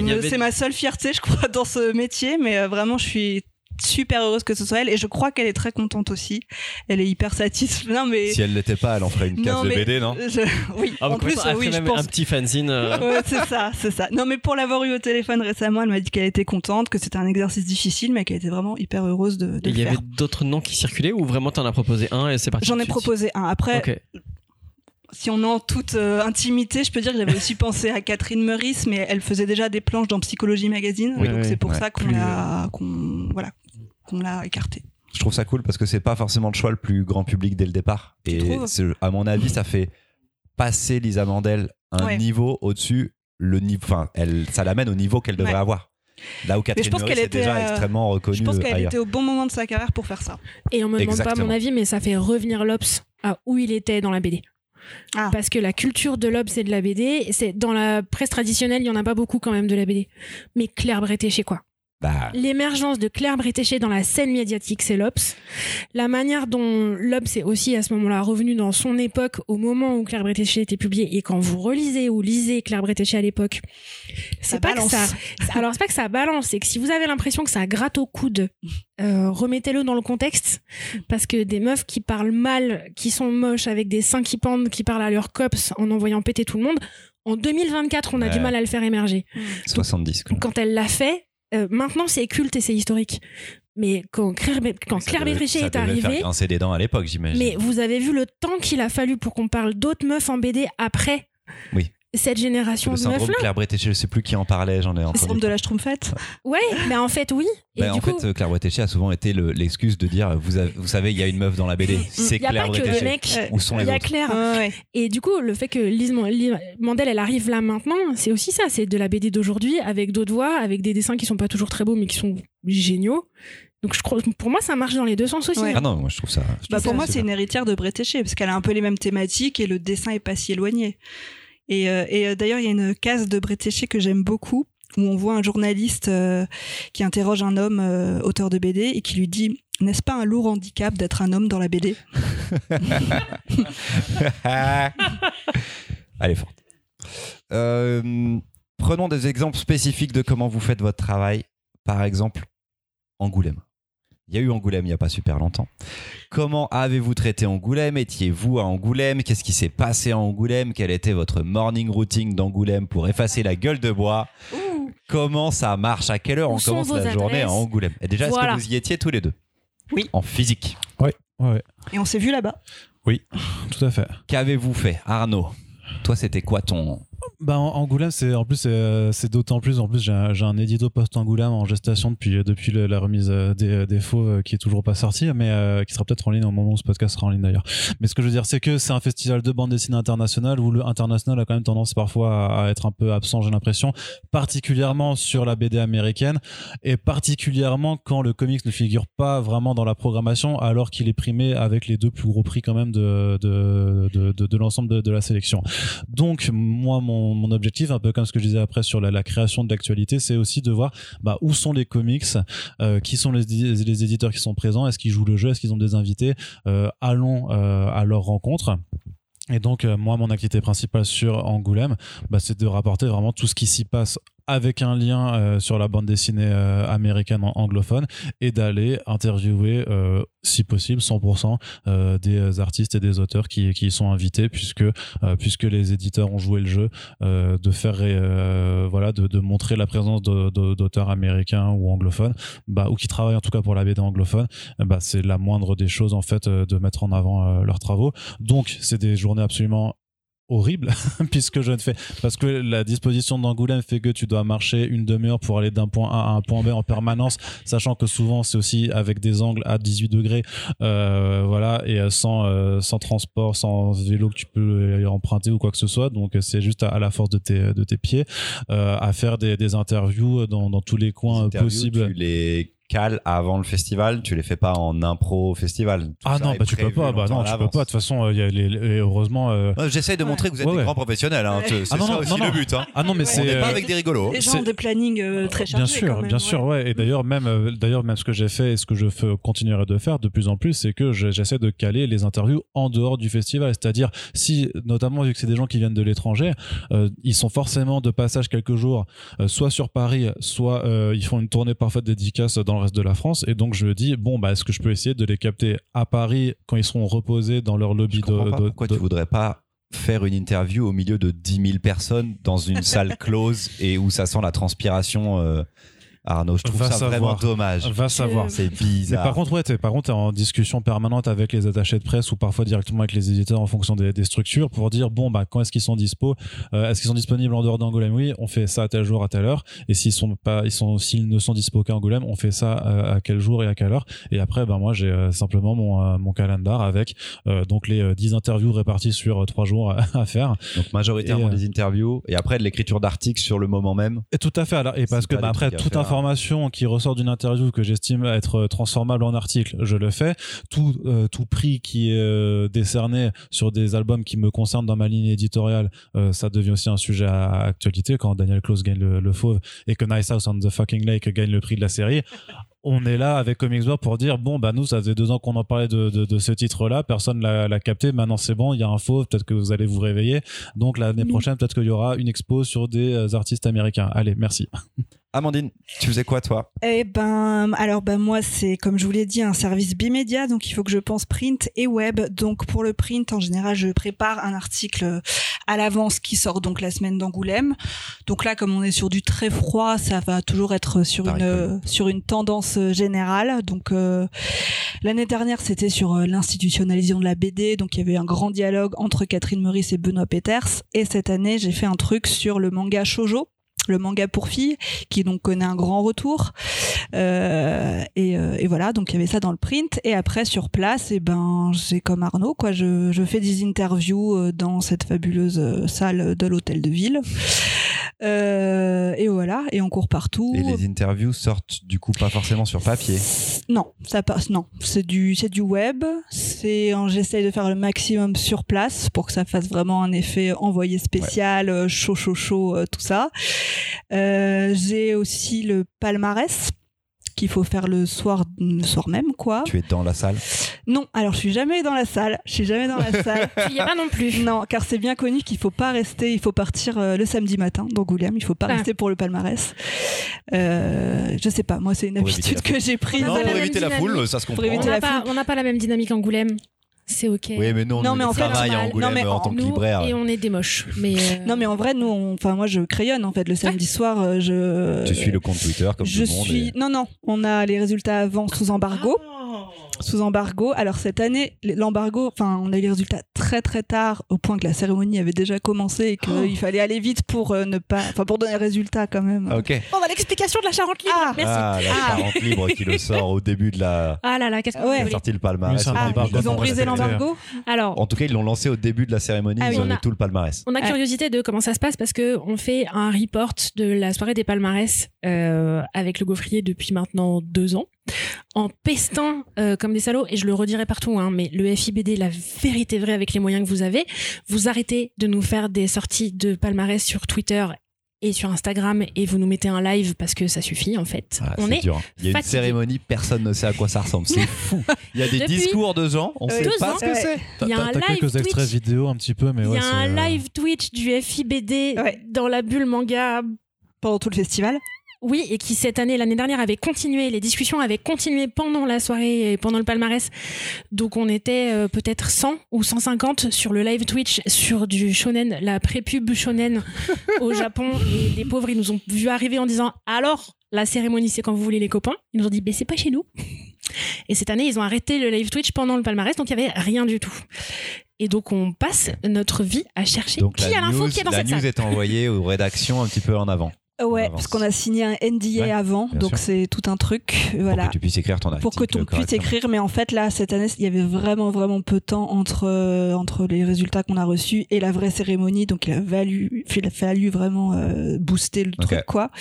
me- avait- c'est ma seule fierté, je crois, dans ce métier, mais euh, vraiment, je suis super heureuse que ce soit elle et je crois qu'elle est très contente aussi. Elle est hyper satisfaite. Non, mais. Si elle l'était pas, elle en ferait une case Non, de BD, non je- Oui, Ah, en plus. Elle oui, ferait je pense. un petit fanzine. euh, Ouais, c'est ça, c'est ça. Non, mais pour l'avoir eu au téléphone récemment, elle m'a dit qu'elle était contente, que c'était un exercice difficile, mais qu'elle était vraiment hyper heureuse de, de Il le y faire. avait d'autres noms qui circulaient ou vraiment t'en as proposé un et c'est parti J'en ai proposé un. Après, si on est en toute euh, intimité, je peux dire que j'avais aussi pensé à Catherine Meurice, mais elle faisait déjà des planches dans Psychologie Magazine, Oui, donc oui, c'est pour ouais. ça qu'on Plus, l'a, qu'on, voilà, qu'on l'a écarté. Je trouve ça cool parce que c'est pas forcément le choix le plus grand public dès le départ. Et c'est- à mon avis, ça fait passer Lisa Mandel un Ouais. niveau au-dessus. Le niveau, enfin, elle, ça l'amène au niveau qu'elle devrait Ouais. avoir. Là où Catherine pense Meurice qu'elle est était, déjà euh, extrêmement reconnue Je pense qu'elle était au bon moment de sa carrière pour faire ça. Et on me demande pas mon avis, mais ça fait revenir l'Obs à où il était dans la BD. Ah. Parce que la culture de l'Obs et de la BD, c'est dans la presse traditionnelle, il y en a pas beaucoup quand même de la BD. Mais Claire Bretéché quoi. Bah, L'émergence de Claire Bretéché dans la scène médiatique, c'est l'Obs. La manière dont l'Obs est aussi à ce moment-là revenu dans son époque, au moment où Claire Bretéché était publiée, et quand vous relisez ou lisez Claire Bretéché à l'époque, c'est pas balance. que ça. Alors c'est pas que ça balance, c'est que si vous avez l'impression que ça gratte au coude, euh, remettez-le dans le contexte, parce que des meufs qui parlent mal, qui sont moches, avec des seins qui pendent, qui parlent à leurs cops en envoyant péter tout le monde, en 2024, on a Ouais. du mal à le faire émerger. 70. quoi. Quand elle l'a fait, euh, maintenant c'est culte et c'est historique. Mais quand Claire, quand Claire Bétriché est arrivée, faire des dents à l'époque, j'imagine. mais vous avez vu le temps qu'il a fallu pour qu'on parle d'autres meufs en BD après Oui. Cette génération Le de syndrome. Claire Bretéché, je sais plus qui en parlait, j'en ai Le entendu. syndrome de la Schtroumpfette. Ouais, mais en fait, oui. Et Bah, du en coup, fait, Claire Bretéché a souvent été le- l'excuse de dire vous, avez- vous savez, il y a une meuf dans la BD. C'est il n'y a Claire pas que Bretéché. le mec. Où sont Il les y a autres Claire. Ouais. Et du coup, le fait que Lise, Man- Lise Mandel, elle arrive là maintenant, c'est aussi ça. C'est de la BD d'aujourd'hui, avec d'autres voix, avec des dessins qui sont pas toujours très beaux, mais qui sont géniaux. Donc, je crois, pour moi, ça marche dans les deux sens aussi. Ouais. Ah non, moi je trouve ça. je Bah trouve pour ça moi, c'est une héritière de Bretéché, parce qu'elle a un peu les mêmes thématiques et le dessin est pas si éloigné. Et, euh, euh, d'ailleurs, il y a une case de Bretéché que j'aime beaucoup, où on voit un journaliste euh, qui interroge un homme auteur de BD et qui lui dit N'est-ce pas un lourd handicap d'être un homme dans la BD Elle est forte. Prenons des exemples spécifiques de comment vous faites votre travail. Par exemple, Angoulême. Il y a eu Angoulême il n'y a pas super longtemps. Comment avez-vous traité Angoulême? Étiez-vous à Angoulême? Qu'est-ce qui s'est passé à Angoulême? Quel était votre morning routine d'Angoulême pour effacer la gueule de bois? Comment ça marche? À quelle heure Où on commence la journée à Angoulême? Et déjà, est-ce que vous y étiez tous les deux? Oui. En physique? Ouais, ouais, Et on s'est vu là-bas? tout à fait. Qu'avez-vous fait? Arnaud Toi, c'était quoi ton... Bah, Angoulême, c'est en plus euh, c'est d'autant plus. En plus, j'ai un, édito post Angoulême en gestation depuis depuis le- la remise euh, des, des faux euh, qui est toujours pas sorti, mais euh, qui sera peut-être en ligne au moment où ce podcast sera en ligne d'ailleurs. Mais ce que je veux dire, c'est que c'est un festival de bande dessinée internationale où le international a quand même tendance parfois à, être un peu absent, j'ai l'impression, particulièrement sur la BD américaine et particulièrement quand le comics ne figure pas vraiment dans la programmation, alors qu'il est primé avec les deux plus gros prix quand même de de l'ensemble de la sélection. Donc moi mon, mon objectif, un peu comme ce que je disais après sur la, création de l'actualité, c'est aussi de voir bah, où sont les comics, euh, qui sont les, éditeurs qui sont présents, est-ce qu'ils jouent le jeu, est-ce qu'ils ont des invités, Euh, allons euh, à leur rencontre. Et donc moi mon activité principale sur Angoulême, bah, c'est de rapporter vraiment tout ce qui s'y passe avec un lien euh, sur la bande dessinée euh, américaine anglophone et d'aller interviewer euh, si possible 100% euh, des artistes et des auteurs qui, y sont invités puisque les éditeurs ont joué le jeu de faire voilà de, montrer la présence d'auteurs américains ou anglophones bah, ou qui travaillent en tout cas pour la BD anglophone bah, c'est la moindre des choses en fait de mettre en avant leurs travaux. Donc c'est des journées absolument horribles puisque je ne fais parce que la disposition d'Angoulême fait que tu dois marcher une demi-heure pour aller d'un point A à un point B en permanence sachant que souvent c'est aussi avec des angles à 18 degrés euh, voilà et euh, sans euh, sans transport sans vélo que tu peux emprunter ou quoi que ce soit. Donc c'est juste à, à la force de tes de tes pieds euh, à faire des, des interviews dans, dans tous les coins possibles. Tu les cales avant le festival, tu les fais pas en impro festival. Tout ah non bah tu peux pas bah non tu peux pas de toute façon euh, il y a les, les- heureusement euh, J'essaye de montrer que vous êtes Ouais, des grands professionnels. Hein. Ouais. C'est Ah non, ça non, aussi non, le non. but. Hein. ah non mais On c'est On n'est pas euh, avec des rigolos. Les gens c'est- ont des plannings euh, très chargés. Bien sûr, quand même, bien sûr, ouais. Et d'ailleurs, même, euh, d'ailleurs, même ce que j'ai fait et ce que je fais, continuerai de faire de plus en plus, c'est que je- j'essaie de caler les interviews en dehors du festival. C'est-à-dire, si, notamment vu que c'est des gens qui viennent de l'étranger, euh, ils sont forcément de passage quelques jours, euh, soit sur Paris, soit euh, ils font une tournée parfaite dédicace dans le reste de la France. Et donc, je me dis, bon, bah, est-ce que je peux essayer de les capter à Paris quand ils seront reposés dans leur lobby Je comprends de, pas de- pourquoi de- tu voudrais pas faire une interview au milieu de 10 000 personnes dans une salle close et où ça sent la transpiration. euh, Arnaud, je trouve Va ça vraiment dommage. Va savoir. C'est Mais bizarre. par contre, ouais, t'es, par contre, t'es en discussion permanente avec les attachés de presse ou parfois directement avec les éditeurs en fonction des, des structures pour dire bon bah quand est-ce qu'ils sont dispo, Euh, est-ce qu'ils sont disponibles en dehors d'Angoulême? Oui, on fait ça à tel jour à telle heure. Et s'ils sont pas, ils sont, s'ils ne sont dispo qu'à Angoulême, on fait ça à, à quel jour et à quelle heure? Et après, ben moi j'ai euh, simplement mon euh, mon calendar avec euh, donc les euh, 10 interviews réparties sur euh, trois jours à, faire. Donc majoritairement Et, euh, des interviews et après de l'écriture d'articles sur le moment même. Et tout à fait. Alors, et parce que bah, des après toute faire. Information qui ressort d'une interview que j'estime être euh, transformable en article, je le fais. Tout euh, tout prix qui est euh, décerné sur des albums qui me concernent dans ma ligne éditoriale, euh, ça devient aussi un sujet à, à actualité quand Daniel Close gagne le, le fauve et que Nice House on the fucking Lake gagne le prix de la série. On est là avec Comics Blog pour dire bon bah nous ça faisait deux ans qu'on en parlait de, de, de ce titre-là, personne l'a l'a capté, maintenant c'est bon, il y a un fauve, peut-être que vous allez vous réveiller. Donc l'année prochaine peut-être qu'il y aura une expo sur des artistes américains. Allez, merci. Amandine, tu faisais quoi toi? Eh ben, alors ben moi c'est comme je vous l'ai dit un service bimédia, donc il faut que je pense print et web. Donc pour le print en général je prépare un article à l'avance qui sort donc la semaine d'Angoulême. Donc là, comme on est sur du très froid, ça va toujours être sur Pareil, une comme- sur une tendance euh, générale. Donc euh, l'année dernière, c'était sur euh, l'institutionnalisation de la BD. Donc il y avait un grand dialogue entre Catherine Meurice et Benoît Peters. Et cette année, j'ai fait un truc sur le manga shojo le manga pour filles qui donc connaît un grand retour. Euh, et, euh, et voilà donc il y avait ça dans le print. Et après sur place et ben j'ai comme Arnaud quoi je, fais des interviews euh, dans cette fabuleuse salle de l'hôtel de ville Euh, et voilà et on court partout Et les interviews sortent du coup pas forcément sur papier. non, ça passe. Non, c'est du c'est du web. C'est j'essaye de faire le maximum sur place pour que ça fasse vraiment un effet envoyé spécial, euh, chaud chaud chaud, euh, tout ça. Euh, J'ai aussi le palmarès qu'il faut faire le soir le soir même quoi. Tu es dans la salle? Non, alors je suis jamais dans la salle. Je suis jamais dans la salle. Tu y es pas non plus. Non, car c'est bien connu qu'il faut pas rester, il faut partir euh, le samedi matin d'Angoulême, il faut pas Ah. rester pour le palmarès. Euh, je sais pas, moi c'est une Pour habitude que j'ai prise. Non, pour la éviter même la foule, dynamique. ça se Pour comprend. N'a pas, on n'a pas la même dynamique Angoulême. C'est ok. Oui, mais non, Non, on mais est en fait, travaille à. Angoulême Non, mais en en- tant que libraire. et on est des moches. Mais euh, Non mais en vrai nous on- enfin moi je crayonne en fait le samedi soir euh, je Tu suis le compte Twitter comme je tout le monde. suis et- non non on a les résultats avant sous embargo sous embargo alors cette année l'embargo enfin on a eu les résultats très très tard au point que la cérémonie avait déjà commencé et qu'il fallait aller vite pour euh, ne pas enfin pour donner les résultats quand même Ah, Ok. on a l'explication de la Charente libre. Ah. Merci. Ah, la Ah. Charente libre qui le sort au début de la. Ah là là, qu'est-ce Ouais. qui a sorti le palmarès. Ah, la- ils ont brisé l'embargo Alors, En tout cas, ils l'ont lancé au début de la cérémonie. Ah ils oui, avaient on a- tout le palmarès. on a curiosité de comment ça se passe parce que on fait un report de la soirée des palmarès euh, avec le gaufrier depuis maintenant deux ans en pestant euh, comme des salauds et je le redirai partout hein, mais le FIBD la vérité vraie avec les moyens que vous avez vous arrêtez de nous faire des sorties de palmarès sur Twitter et sur Instagram et vous nous mettez un live parce que ça suffit en fait Ah, on c'est est dur. Il y a une fatigué. cérémonie, personne ne sait à quoi ça ressemble. C'est fou. Il y a des Depuis discours de gens, on sait deux pas ans. ce que Ouais. c'est. Il y a un live quelques Twitch. extraits vidéo un petit peu, mais il ouais. y a c'est, un live Twitch du FIBD Ouais. dans la bulle manga pendant tout le festival Oui, et qui cette année, l'année dernière, avait continué, les discussions avaient continué pendant la soirée et pendant le palmarès. Donc on était euh, peut-être 100 ou 150 sur le live Twitch sur du shonen, la pré-pub shonen au Japon. Et les pauvres, ils nous ont vu arriver en disant alors, la cérémonie, c'est quand vous voulez les copains. Ils nous ont dit, mais c'est pas chez nous. Et cette année, ils ont arrêté le live Twitch pendant le palmarès, donc il y avait rien du tout. Et donc on passe notre vie à chercher Donc qui a l'info qui est dans la cette news salle. est envoyée aux rédactions un petit peu en avant. Ouais avance. parce qu'on a signé un NDA Ouais, avant donc c'est tout un truc Pour voilà que tu puisses écrire ton article. pour que tu puisses écrire mais en fait là cette année il y avait vraiment vraiment peu de temps entre euh, entre les résultats qu'on a reçus et la vraie cérémonie donc il a valu il a fallu vraiment euh, booster le truc quoi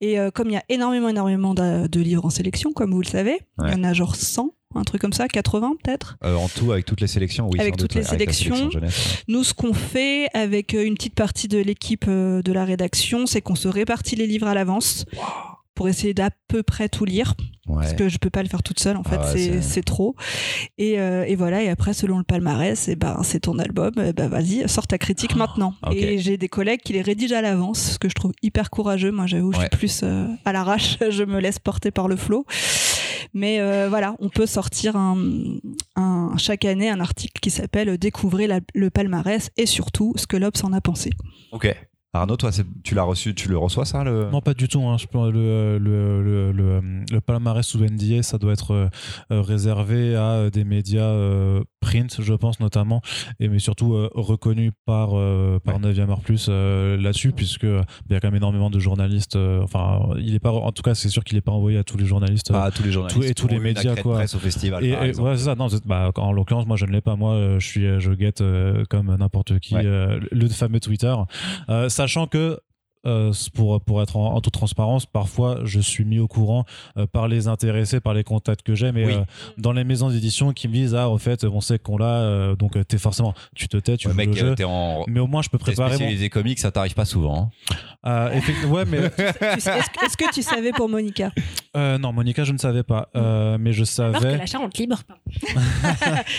et euh, comme il y a énormément énormément de, de livres en sélection comme vous le savez il y en a genre 100 un truc comme ça 80 peut-être Euh, en tout, avec toutes les sélections, oui. Avec toutes doute, les sélections. sélection jeunesse, Nous, ce qu'on fait avec euh, une petite partie de l'équipe de la rédaction, c'est qu'on se répartit les livres à l'avance pour essayer d'à peu près tout lire, ouais. parce que je peux pas le faire toute seule. En fait, Ah ouais, c'est- trop. Et, euh, et voilà. Et après, selon le palmarès, et ben c'est ton album. eh ben vas-y, sors ta critique maintenant. ok. Et j'ai des collègues qui les rédigent à l'avance, ce que je trouve hyper courageux. Moi, j'avoue, je suis plus euh, à l'arrache. je me laisse porter par le flot. Mais euh, voilà, on peut sortir un, un- chaque année un article qui s'appelle Découvrez la- le palmarès et surtout ce que l'Obs en a pensé. Ok. Arnaud, toi, tu l'as reçu, tu le reçois ça le... Non, pas du tout. hein. Le, le, le, le, le palmarès sous NDA, ça doit être euh, réservé à euh, des médias euh, print, je pense notamment, et mais surtout reconnu par par 9e heure plus là-dessus, puisque il y a quand même énormément de journalistes. enfin, il est pas, en tout cas, c'est sûr qu'il est pas envoyé à tous les journalistes. Pas à tous les journalistes et tous les médias, quoi. presse au festival, et, par et- ouais, c'est ça. Non, bah, en l'occurrence, moi, je ne l'ai pas. Moi, je suis, je guette comme n'importe qui Ouais. le fameux Twitter, Euh, sachant que. Euh, pour, pour être en, en toute transparence, parfois je suis mis au courant euh, par les intéressés, par les contacts que j'ai, mais Oui. euh, dans les maisons d'édition qui me disent Ah, en fait, on sait qu'on l'a, euh, donc t'es forcément, tu te tais, tu Ouais, joues mec, le jeu. euh, en. Mais au moins, je peux préparer spécialisé comics, ça t'arrive pas souvent. hein. Euh, effectivement, ouais, mais Est-ce que- tu savais pour Monica? Euh, non, Monica, je ne savais pas, Euh, mais je Alors que savais. la Charente libre.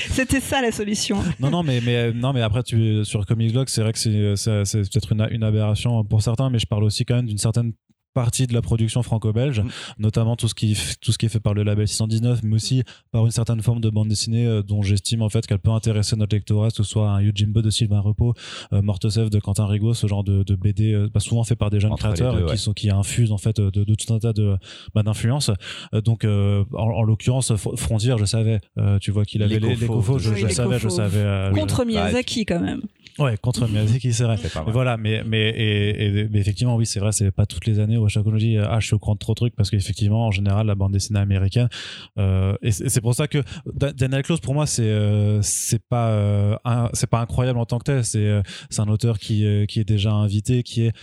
C'était ça la solution. Non, non, mais, mais, non, mais après, tu, sur Comics Blog, c'est vrai que c'est, c'est, c'est peut-être une, une aberration pour certains, mais je parle aussi quand même d'une certaine partie de la production franco-belge, Mm. notamment tout ce qui tout ce qui est fait par le label 619, mais aussi par une certaine forme de bande dessinée euh, dont j'estime en fait qu'elle peut intéresser notre lectorat, que ce soit un Yojimbo de Sylvain Repos, euh, Mortesef de Quentin Rigaud, ce genre de, de BD euh, bah, souvent fait par des jeunes Entre créateurs deux, qui sont qui infusent en fait de, de tout un tas de bah, d'influences. Euh, donc euh, en, en l'occurrence Fr- Frontier, je savais, euh, tu vois qu'il avait Les les, je, oui, je les savais, je savais. euh. Contre Miyazaki quand même. Ouais, contre Miyazaki, c'est vrai. Voilà, mais mais et, et- mais effectivement, oui, c'est vrai, c'est pas toutes les années à chaque fois je dis ah je suis au courant de trop de trucs parce qu'effectivement, en général, la bande dessinée américaine euh, et c'est pour ça que Da- Daniel Close pour moi c'est euh, c'est pas euh, c'est pas incroyable en tant que tel, c'est euh, c'est un auteur qui qui est déjà invité, qui est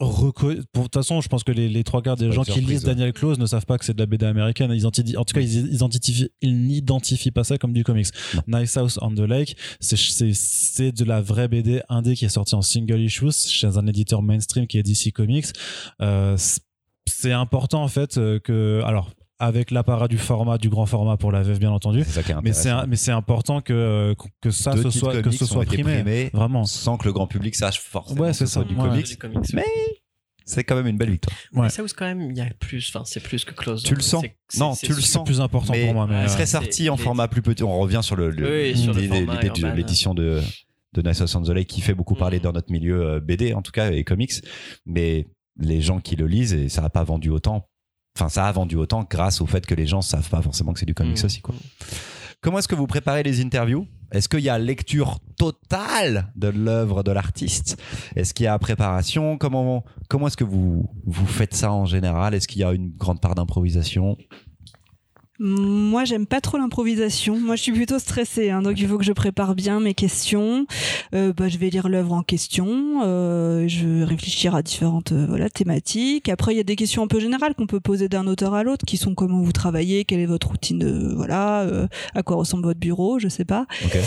de toute façon, je pense que les, les trois quarts des gens qui surprise, lisent. Daniel Close ne savent pas que c'est de la BD américaine. Ils en tout cas, ils, ils identifient, ils n'identifient pas ça comme du comics. Nice House on the Lake, c'est de la vraie BD indé qui est sortie en single issues chez un éditeur mainstream qui est DC Comics. Euh, c'est- c'est important en fait euh, que alors avec l'apparat du format du grand format pour la VF bien entendu C'est ça qui est mais c'est mais important que euh, que ça Deux ce titres soit que ce soit primé vraiment sans que le grand public sache forcément Ouais, que c'est ce soit ça. du Ouais. comics. Mais c'est quand même une belle victoire. Ouais. Ça où quand même il y a plus, enfin c'est plus que close. Tu le sens C'est- c'est- Non, c'est tu le sens. plus important Mais pour moi mais Il euh, serait c'est- sorti en format plus petit. On revient sur le, l'édition de de Nice House on the Lake qui fait beaucoup parler Mhm. dans notre milieu euh, BD en tout cas et comics. Mais les gens qui le lisent et ça n'a pas vendu autant. Enfin, ça a vendu autant grâce au fait que les gens savent pas forcément que c'est du comics Mhm. aussi quoi. Comment est-ce que vous préparez les interviews? Est-ce qu'il y a lecture totale de l'œuvre de l'artiste? Est-ce qu'il y a préparation? Comment comment est-ce que vous vous faites ça en général? Est-ce qu'il y a une grande part d'improvisation? Moi, j'aime pas trop l'improvisation. Moi, je suis plutôt stressée, hein, donc il faut que je prépare bien mes questions. Euh, bah, je vais lire l'œuvre en question. euh, je vais réfléchir à différentes euh, voilà thématiques. Après, il y a des questions un peu générales qu'on peut poser d'un auteur à l'autre, qui sont comment vous travaillez, quelle est votre routine de voilà, euh, à quoi ressemble votre bureau, je sais pas. Ok.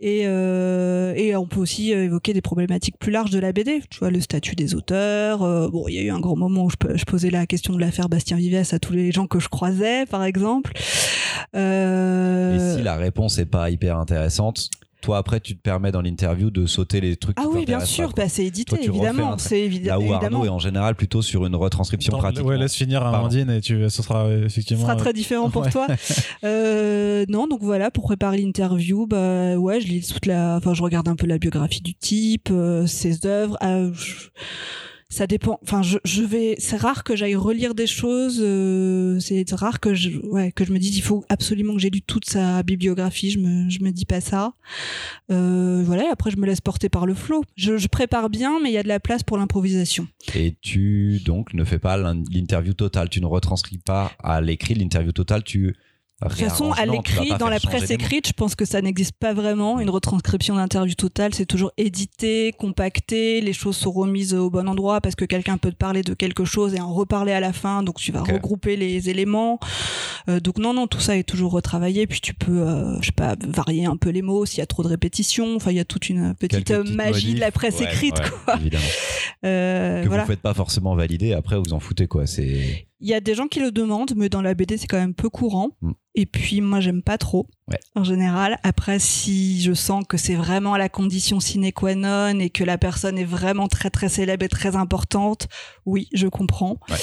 Et, euh, et on peut aussi évoquer des problématiques plus larges de la BD. Tu vois, le statut des auteurs. euh, bon, il y a eu un grand moment où je, je posais la question de l'affaire Bastien Vivès à tous les gens que je croisais, par exemple. Euh, Et si la réponse est pas hyper intéressante, toi après tu te permets dans l'interview de sauter les trucs Ah qui oui, bien sûr, bah, c'est édité, Toi, évidemment. C'est évi- Là où évidemment. Arnaud est en général plutôt sur une retranscription Dans- pratique. ouais, laisse finir. Amandine et tu, ce sera euh, Ce effectivement. sera euh, très différent pour ouais. toi. Euh, non, donc voilà, pour préparer l'interview, bah ouais, je lis toute la, enfin, je regarde un peu la biographie du type, euh, ses œuvres. euh, je- ça dépend. Enfin, je, vais. C'est rare que j'aille relire des choses. euh, c'est rare que je, ouais, que je me dise il faut absolument que j'ai lu toute sa bibliographie. Je me, je me dis pas ça. Euh, voilà. Après, je me laisse porter par le flot. Je, je prépare bien, mais il y a de la place pour l'improvisation. Et tu donc ne fais pas l'in- l'interview totale, tu ne retranscris pas à l'écrit l'interview totale, tu De toute façon, à l'écrit, dans la presse écrite, je pense que ça n'existe pas vraiment. Une retranscription d'interview totale, c'est toujours édité, compacté, les choses sont remises au bon endroit parce que quelqu'un peut te parler de quelque chose et en reparler à la fin, donc tu vas regrouper les éléments. Euh, donc non, non, tout ça est toujours retravaillé, puis tu peux, euh, je sais pas, varier un peu les mots s'il y a trop de répétitions. Enfin, il y a toute une petite, euh, magie de la presse Ouais, écrite, ouais, quoi. Évidemment. Euh, que voilà. vous faites pas forcément valider, après vous en foutez quoi. C'est Il y a des gens qui le demandent, mais dans la BD, c'est quand même peu courant. Mm. Et puis, moi, j'aime pas trop, Ouais. en général. Après, si je sens que c'est vraiment la condition sine qua non et que la personne est vraiment très, très célèbre et très importante, oui, je comprends. Ouais.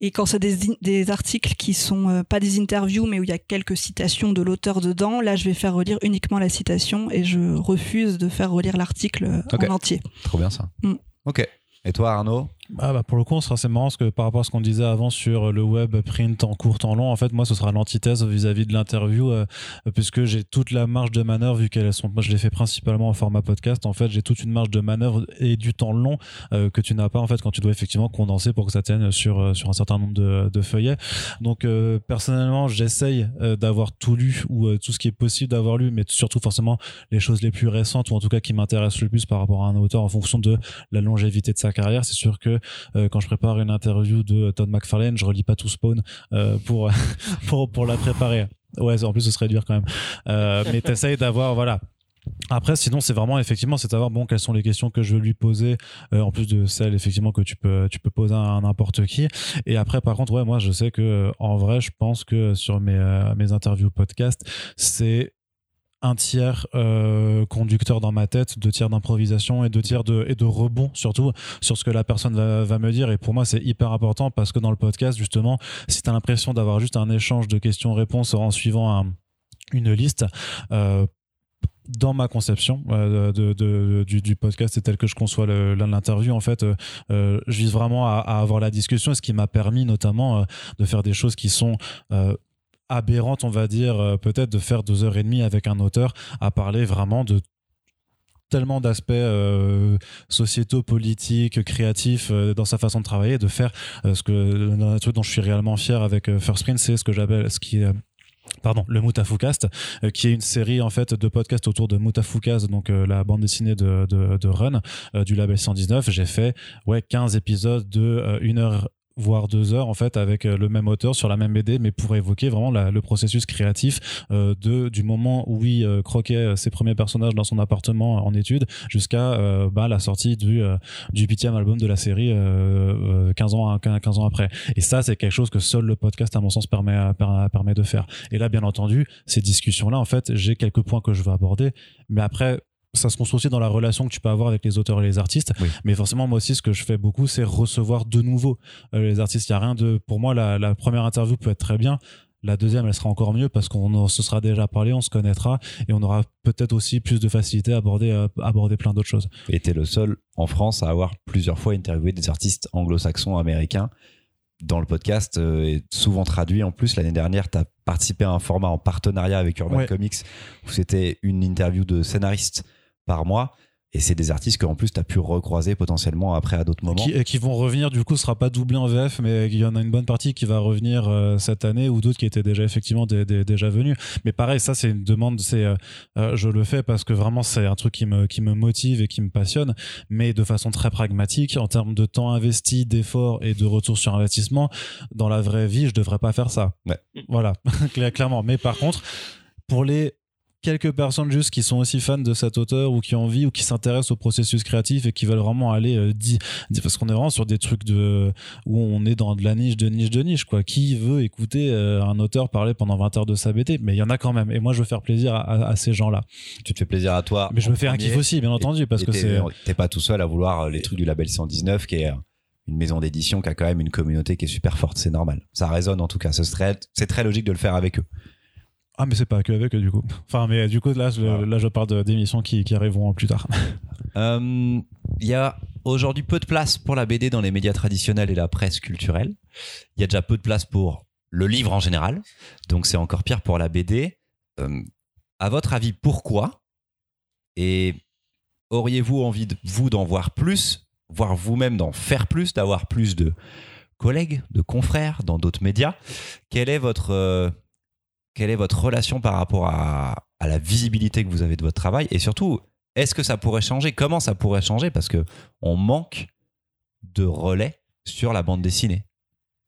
Et quand c'est des, articles qui sont euh, pas des interviews, mais où il y a quelques citations de l'auteur dedans, là, je vais faire relire uniquement la citation et je refuse de faire relire l'article euh, en entier. trop bien ça. Mm. Ok. Et toi Arnaud? Ah bah pour le coup, c'est marrant parce que par rapport à ce qu'on disait avant sur le web print en court, en long, en fait, moi, ce sera l'antithèse vis-à-vis de l'interview, euh, puisque j'ai toute la marge de manœuvre vu qu'elles sont. Moi, je l'ai fait principalement en format podcast. En fait, j'ai toute une marge de manœuvre et du temps long euh, que tu n'as pas en fait quand tu dois effectivement condenser pour que ça tienne sur euh, sur un certain nombre de, de feuillets. Donc personnellement, j'essaye d'avoir tout lu ou tout ce qui est possible d'avoir lu, mais surtout forcément les choses les plus récentes ou en tout cas qui m'intéressent le plus par rapport à un auteur en fonction de la longévité de sa carrière. C'est sûr que euh, quand je prépare une interview de Todd McFarlane, je relis pas tout Spawn euh, pour pour la préparer. Ouais, en plus ce serait dur quand même. Euh, mais t'essayes d'avoir voilà. Après, sinon, c'est vraiment effectivement, c'est savoir bon quelles sont les questions que je veux lui poser, en plus de celles effectivement que tu peux tu peux poser à n'importe qui. Et après, par contre, ouais, moi, je sais que en vrai, je pense que sur mes mes interviews podcast, c'est un tiers euh, conducteur dans ma tête, deux tiers d'improvisation et deux tiers de, et de rebond surtout sur ce que la personne va, me dire. Et pour moi, c'est hyper important parce que dans le podcast, justement, si tu as l'impression d'avoir juste un échange de questions-réponses en suivant un- une liste, euh, dans ma conception euh, de, du, podcast et tel que je conçois l'interview, en fait, euh, je vise vraiment à, avoir la discussion, ce qui m'a permis notamment de faire des choses qui sont aberrantes, on va dire, euh, peut-être de faire deux heures et demie avec un auteur à parler vraiment de tellement d'aspects euh, sociétaux, politiques, créatifs euh, dans sa façon de travailler, de faire ce que un truc dont je suis réellement fier avec First Print, c'est ce que j'appelle ce qui Pardon, le Moutafoukast, euh, qui est une série en fait de podcasts autour de Moutafoukaz, donc la bande dessinée de, de, Run du label 119. J'ai fait ouais 15 épisodes de euh, une heure voire deux heures en fait avec euh, le même auteur sur la même BD mais pour évoquer vraiment la- le processus créatif euh, de du moment où il euh, croquait euh, ses premiers personnages dans son appartement en études jusqu'à euh, bah, la sortie du euh, du huitième album de la série euh, euh, 15 ans à- 15 ans après. Et ça c'est quelque chose que seul le podcast à mon sens permet permet de faire. Et là bien entendu ces discussions là en fait j'ai quelques points que je veux aborder mais après ça se construit aussi dans la relation que tu peux avoir avec les auteurs et les artistes. Oui. Mais forcément, moi aussi, ce que je fais beaucoup, c'est recevoir de nouveau euh, les artistes. Il y a rien de, pour moi, la, la première interview peut être très bien. La deuxième, elle sera encore mieux parce qu'on se sera déjà parlé, on se connaîtra et on aura peut-être aussi plus de facilité à aborder, euh, aborder plein d'autres choses. Et t'es le seul en France à avoir plusieurs fois interviewé des artistes anglo-saxons américains dans le podcast euh, et souvent traduit. En plus, l'année dernière, tu as participé à un format en partenariat avec Urban Ouais. Comics où c'était une interview de scénaristes par mois. Et c'est des artistes qu'en plus, tu as pu recroiser potentiellement après à d'autres moments. Qui, et qui vont revenir, du coup, ce sera pas doublé en VF, mais il y en a une bonne partie qui va revenir euh, cette année ou d'autres qui étaient déjà effectivement dé- dé- déjà venus. Mais pareil, ça, c'est une demande, c'est, euh, euh, je le fais parce que vraiment, c'est un truc qui me, qui me motive et qui me passionne, mais de façon très pragmatique, en termes de temps investi, d'efforts et de retour sur investissement. Dans la vraie vie, je devrais pas faire ça. Ouais. Voilà, Cla- clairement. Mais par contre, pour les quelques personnes juste qui sont aussi fans de cet auteur ou qui ont envie ou qui s'intéressent au processus créatif et qui veulent vraiment aller euh, di- di- parce qu'on est vraiment sur des trucs de où on est dans de la niche de niche de niche quoi qui veut écouter euh, un auteur parler pendant 20 heures de sa BD mais il y en a quand même et moi je veux faire plaisir à, à- à ces gens là Tu te fais plaisir à toi. mais je me fais un kiff aussi bien entendu parce que c'est T'es pas tout seul à vouloir euh, les trucs du label 119 qui est euh, une maison d'édition qui a quand même une communauté qui est super forte, c'est normal. Ça résonne en tout cas, c'est très logique de le faire avec eux. Ah mais c'est pas que avec du coup enfin mais du coup là je, Voilà. là je parle d'émissions qui, qui arriveront plus tard Euh, Il y a aujourd'hui peu de place pour la BD dans les médias traditionnels et la presse culturelle. Il y a déjà peu de place pour le livre en général. Donc c'est encore pire pour la BD. Euh, à votre avis, pourquoi? Et auriez-vous envie, de, vous, d'en voir plus, voire vous-même d'en faire plus, d'avoir plus de collègues, de confrères dans d'autres médias? Quelle est votre... euh, quelle est votre relation par rapport à, à la visibilité que vous avez de votre travail et surtout est-ce que ça pourrait changer? Comment ça pourrait changer? Parce que on manque de relais sur la bande dessinée,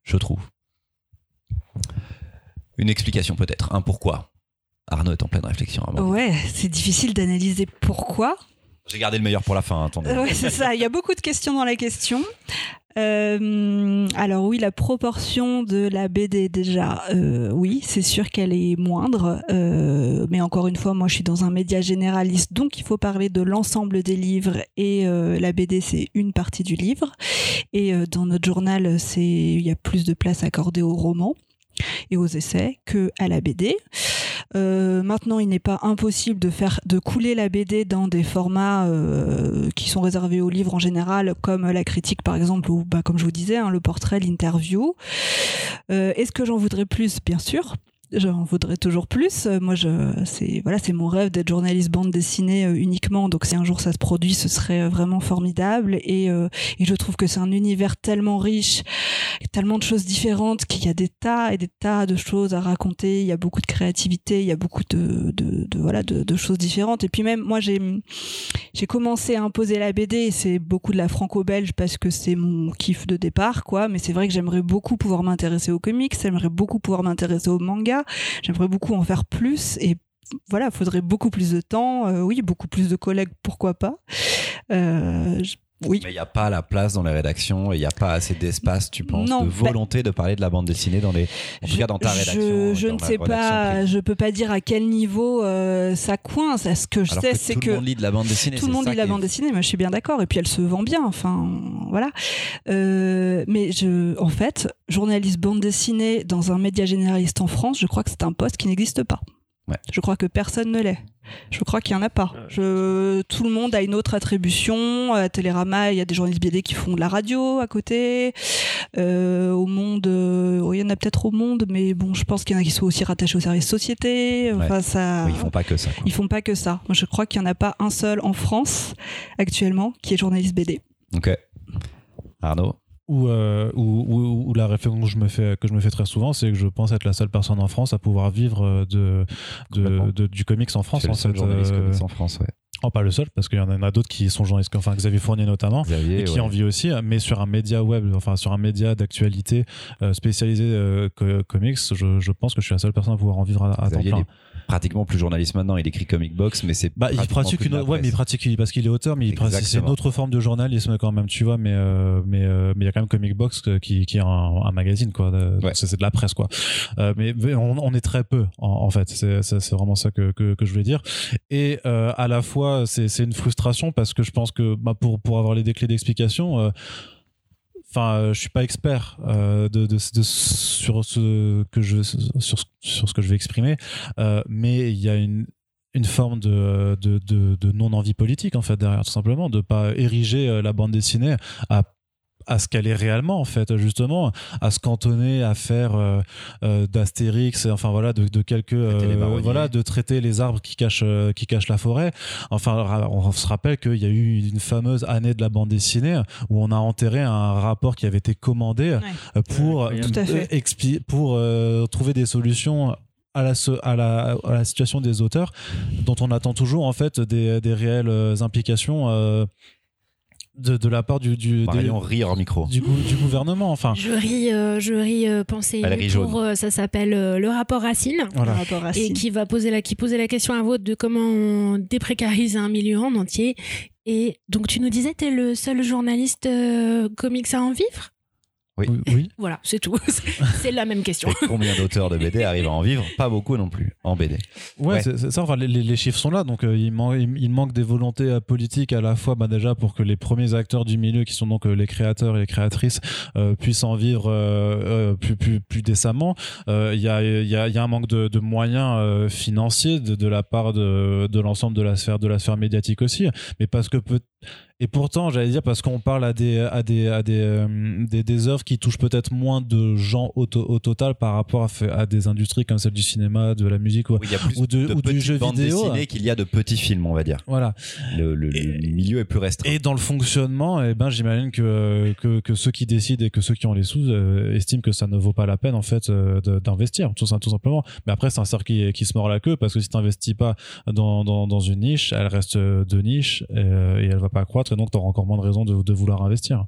je trouve. Une explication peut-être, un pourquoi. Arnaud est en pleine réflexion. à. Ouais, c'est difficile d'analyser pourquoi. J'ai gardé le meilleur pour la fin. hein, attendez. Ouais, c'est ça. Il y a beaucoup de questions dans la question. Euh, alors oui, la proportion de la BD déjà, euh, oui, c'est sûr qu'elle est moindre. Euh, mais encore une fois, moi, je suis dans un média généraliste, donc il faut parler de l'ensemble des livres et la BD, c'est une partie du livre. Et dans notre journal, il y a plus de place accordée aux romans et aux essais que à la BD. Euh, maintenant, il n'est pas impossible de faire de couler la BD dans des formats euh, qui sont réservés aux livres en général, comme la critique par exemple, ou bah, comme je vous disais, hein, le portrait, l'interview. Euh, Est-ce que j'en voudrais plus? Bien sûr. J'en voudrais toujours plus. Euh, Moi, je, c'est voilà, c'est mon rêve d'être journaliste bande dessinée euh, uniquement. Donc, si un jour ça se produit, ce serait euh, vraiment formidable. Et, je trouve que c'est un univers tellement riche, tellement de choses différentes, qu'il y a des tas et des tas de choses à raconter. Il y a beaucoup de créativité, il y a beaucoup de, de, voilà, de, choses différentes. Et puis même, moi, j'ai j'ai commencé à imposer la BD. C'est beaucoup de la franco-belge parce que c'est mon kiff de départ, quoi. Mais c'est vrai que j'aimerais beaucoup pouvoir m'intéresser aux comics. J'aimerais beaucoup pouvoir m'intéresser au J'aimerais beaucoup en faire plus et voilà, faudrait beaucoup plus de temps. Euh, oui, beaucoup plus de collègues, pourquoi pas. Euh, Oui. Mais il n'y a pas la place dans les rédactions, il n'y a pas assez d'espace, tu penses, Non, de bah- volonté de parler de la bande dessinée dans les, en tout Je- cas dans ta rédaction. Je, ne sais pas, privée. je peux pas dire à quel niveau euh, ça coince. Ce que je Alors sais, que c'est tout que le monde lit de la bande dessinée. tout le monde lit la bande dessinée, moi je suis bien d'accord. Et puis elle se vend bien, enfin voilà. Euh, mais je, en fait, journaliste bande dessinée dans un média généraliste en France, je crois que c'est un poste qui n'existe pas. Ouais. Je crois que personne ne l'est. Je crois qu'il y en a pas. Ouais. Je, tout le monde a une autre attribution. À Télérama, il y a des journalistes BD qui font de la radio à côté. Euh, au Monde, euh, oh, il y en a peut-être au Monde, mais bon, je pense qu'il y en a qui sont aussi rattachés au service société. Enfin, ça. Oui, ils font pas que ça. quoi. Ils font pas que ça. Moi, je crois qu'il n'y en a pas un seul en France actuellement qui est journaliste BD. Ok. Arnaud? Ou, euh, ou la réflexion que je me fais que je me fais très souvent, c'est que je pense être la seule personne en France à pouvoir vivre de, Complètement. de, de- du comics en France. Le en seul fait, journaliste euh, comics en France, ouais. oh, pas le seul, parce qu'il y en a d'autres qui sont journalistes, enfin Xavier Fournier notamment. Xavier, et qui ouais. en vit aussi, mais sur un média web, enfin sur un média d'actualité euh, spécialisé euh, co- comics, je, je pense que je suis la seule personne à pouvoir en vivre à, à temps plein. Pratiquement plus journaliste maintenant. Il écrit Comic Box, mais c'est Bah, il pratique une, ouais, mais il pratique parce qu'il est auteur, mais il pratique c'est une autre forme de journalisme quand même, tu vois. Mais euh, mais euh, mais il y a quand même Comic Box euh, qui qui est un, un magazine quoi. Ouais. C'est de la presse quoi. Euh, mais, on, on est très peu en, en fait. C'est c'est c'est vraiment ça que, que que je voulais dire. Et euh, à la fois c'est c'est une frustration parce que je pense que bah, pour pour avoir les clés d'explication. Enfin, euh, je suis pas expert euh, de, sur ce que je sur, sur ce que je vais exprimer, euh, mais il y a une une forme de, de, de, de non-envie politique en fait derrière tout simplement de pas ériger la bande dessinée à à ce qu'elle est réellement en fait justement à se cantonner à faire euh, euh, d'Astérix enfin voilà de, de quelques Traiter les euh, voilà de traiter les arbres qui cachent euh, qui cachent la forêt. Enfin on se rappelle qu'il y a eu une fameuse année de la bande dessinée où on a enterré un rapport qui avait été commandé pour Ouais, tout à fait. expli- pour euh, trouver des solutions à la, à, la, à la situation des auteurs dont on attend toujours en fait des, des réelles implications euh, de, de la part du, du, des- Marion rit hors micro. du, gou- du gouvernement enfin Je ris, euh, je ris euh, pensée pour euh, ça s'appelle euh, le rapport Racine. voilà rapport et qui va poser la qui posait la question à votre de comment on déprécarise un milieu en entier. Et donc tu nous disais t'es le seul journaliste euh, comics à en vivre? Oui. oui. Voilà, c'est tout. c'est la même question. Et combien d'auteurs de BD arrivent à en vivre Pas beaucoup non plus en BD. Ouais, Ouais. c'est c'est ça. Enfin, les, chiffres sont là, donc euh, il, man- il, il manque des volontés euh, politiques à la fois, bah, déjà pour que les premiers acteurs du milieu, qui sont donc euh, les créateurs et les créatrices, euh, puissent en vivre euh, euh, plus, plus, plus décemment. Euh, Il y, a, il y, a, il y a un manque de, de moyens euh, financiers de, de la part de, de l'ensemble de la sphère, de la sphère médiatique aussi, mais parce que peut et pourtant, j'allais dire parce qu'on parle à des à des à des, euh, des, des œuvres qui touchent peut-être moins de gens au, to- au total par rapport à, des industries comme celle du cinéma, de la musique. ou- Oui, il y a plus Ou de- de, ou du jeu vidéo. dessinées qu'il y a de petits films, on va dire. Voilà. Le, le- le Et- milieu est plus restreint. Et dans le fonctionnement, eh ben, j'imagine que, que, que ceux qui décident et que ceux qui ont les sous euh, estiment que ça ne vaut pas la peine en fait euh, d'investir, tout, tout simplement. Mais après, c'est un cercle qui, qui se mord la queue parce que si tu n'investis pas dans, dans, dans une niche, elle reste de niche euh, et elle va pas croître et donc tu auras encore moins de raisons de, de vouloir investir.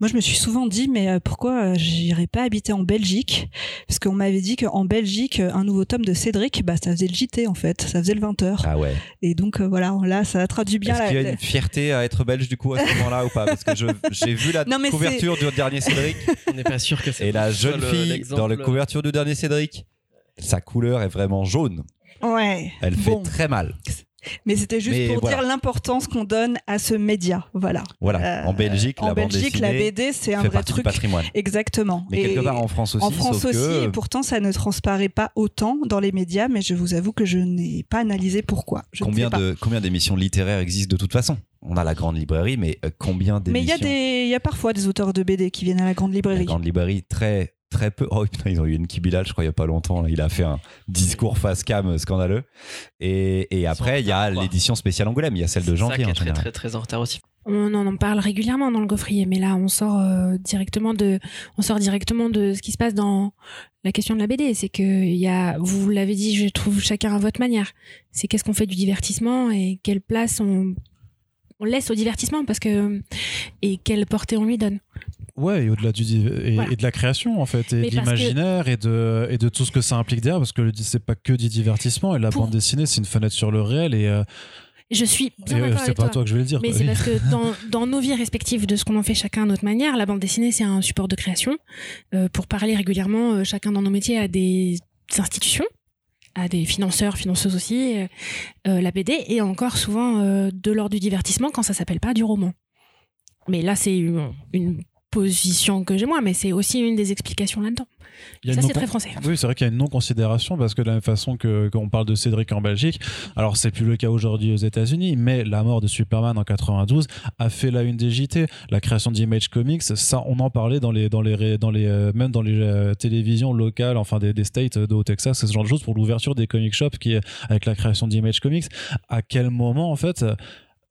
Moi, je me suis souvent dit, mais euh, pourquoi euh, j'irais pas habiter en Belgique? Parce qu'on m'avait dit qu'en Belgique, euh, un nouveau tome de Cédric, bah, ça faisait le JT en fait, ça faisait le 20h. Ah ouais. Et donc voilà, là, ça traduit bien Est-ce la. qu'il y a une fierté à être belge du coup à ce moment-là ou pas? Parce que je- j'ai vu la Non, couverture du dernier Cédric On n'est pas sûr que c'est et la jeune le- fille l'exemple- dans la couverture du dernier Cédric, sa couleur est vraiment jaune. Ouais. Elle fait très mal. Mais c'était juste Mais pour voilà. dire l'importance qu'on donne à ce média. Voilà. Voilà. Euh, en Belgique, en la bande la BD, c'est un fait vrai du truc. patrimoine. Exactement. Mais Et quelque part en France aussi. en France sauf aussi, que, et pourtant ça ne transparaît pas autant dans les médias, mais je vous avoue que je n'ai pas analysé pourquoi. Je ne combien pas. de combien d'émissions littéraires existent de toute façon? On a la grande librairie, mais euh, combien d'émissions Mais il y a des, il y a parfois des auteurs de BD qui viennent à la grande La librairie. grande librairie très très peu. Oh putain, ils ont eu une Bilal, je crois, il y a pas longtemps. là. Il a fait un discours face cam scandaleux. Et, et après, il y a l'édition spéciale Angoulême. Il y a celle de C'est ça janvier qui en est très, très, très en retard aussi. On en, en parle régulièrement dans le gaufrier, mais là on sort euh, directement de, on sort directement de ce qui se passe dans la question de la BD. C'est que il y a, vous l'avez dit, je trouve chacun à votre manière. C'est qu'est-ce qu'on fait du divertissement et quelle place on, on laisse au divertissement parce que et quelle portée on lui donne. Ouais, et au-delà du et, Voilà. et de la création en fait, et Mais de que- l'imaginaire et de et de tout ce que ça implique derrière, parce que le- c'est pas que du divertissement et la Pour- bande dessinée, c'est une fenêtre sur le réel et euh, Je suis bien euh, d'accord c'est avec pas à toi. toi que je vais le dire. Mais c'est Oui. parce que dans, dans nos vies respectives de ce qu'on en fait chacun à notre manière, la bande dessinée c'est un support de création. Euh, pour parler régulièrement, euh, chacun dans nos métiers a des institutions, a des financeurs, financeuses aussi, euh, euh, la BD et encore souvent euh, de l'ordre du divertissement quand ça s'appelle pas du roman. Mais là c'est une position que j'ai moi, mais c'est aussi une des explications là-dedans. Ça c'est très français. Oui, c'est vrai qu'il y a une non-considération parce que de la même façon que qu'on parle de Cédric en Belgique, alors c'est plus le cas aujourd'hui aux États-Unis, mais la mort de Superman en 92 a fait la une des JT. La création d'Image Comics, ça, on en parlait dans les dans les dans les euh, même dans les euh, télévisions locales, enfin des, des states de au Texas, ce genre de choses pour l'ouverture des comic shops qui avec la création d'Image Comics. À quel moment en fait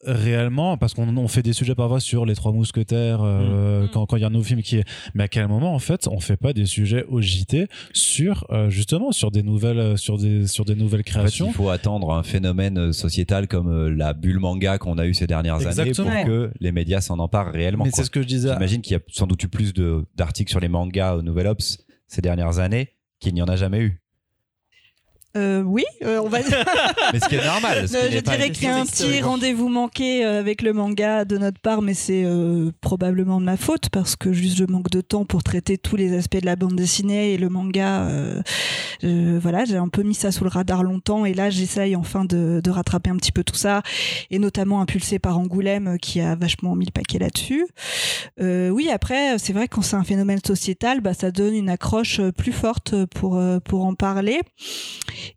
réellement parce qu'on on fait des sujets parfois sur les trois mousquetaires euh, Mm. quand quand il y a un nouveau film qui est mais à quel moment en fait on fait pas des sujets au JT sur euh, justement sur des nouvelles euh, sur des sur des nouvelles En fait, créations? il faut attendre un phénomène euh, sociétal comme euh, la bulle manga qu'on a eu ces dernières Exactement. années pour que les médias s'en emparent réellement. mais c'est ce que je disais J'imagine qu'il y a sans doute eu plus de- d'articles sur les mangas au Nouvel Ops ces dernières années qu'il n'y en a jamais eu. Euh, oui, euh, on va dire. Mais ce qui est normal. ce qui je dirais qu'il y a un petit rendez-vous manqué euh, avec le manga de notre part, mais c'est euh, probablement de ma faute parce que juste je manque de temps pour traiter tous les aspects de la bande dessinée et le manga. voilà, j'ai un peu mis ça sous le radar longtemps et là j'essaye enfin de, de rattraper un petit peu tout ça et notamment impulsé par Angoulême qui a vachement mis le paquet là-dessus. Euh, oui, après c'est vrai que quand c'est un phénomène sociétal, bah, ça donne une accroche plus forte pour pour en parler.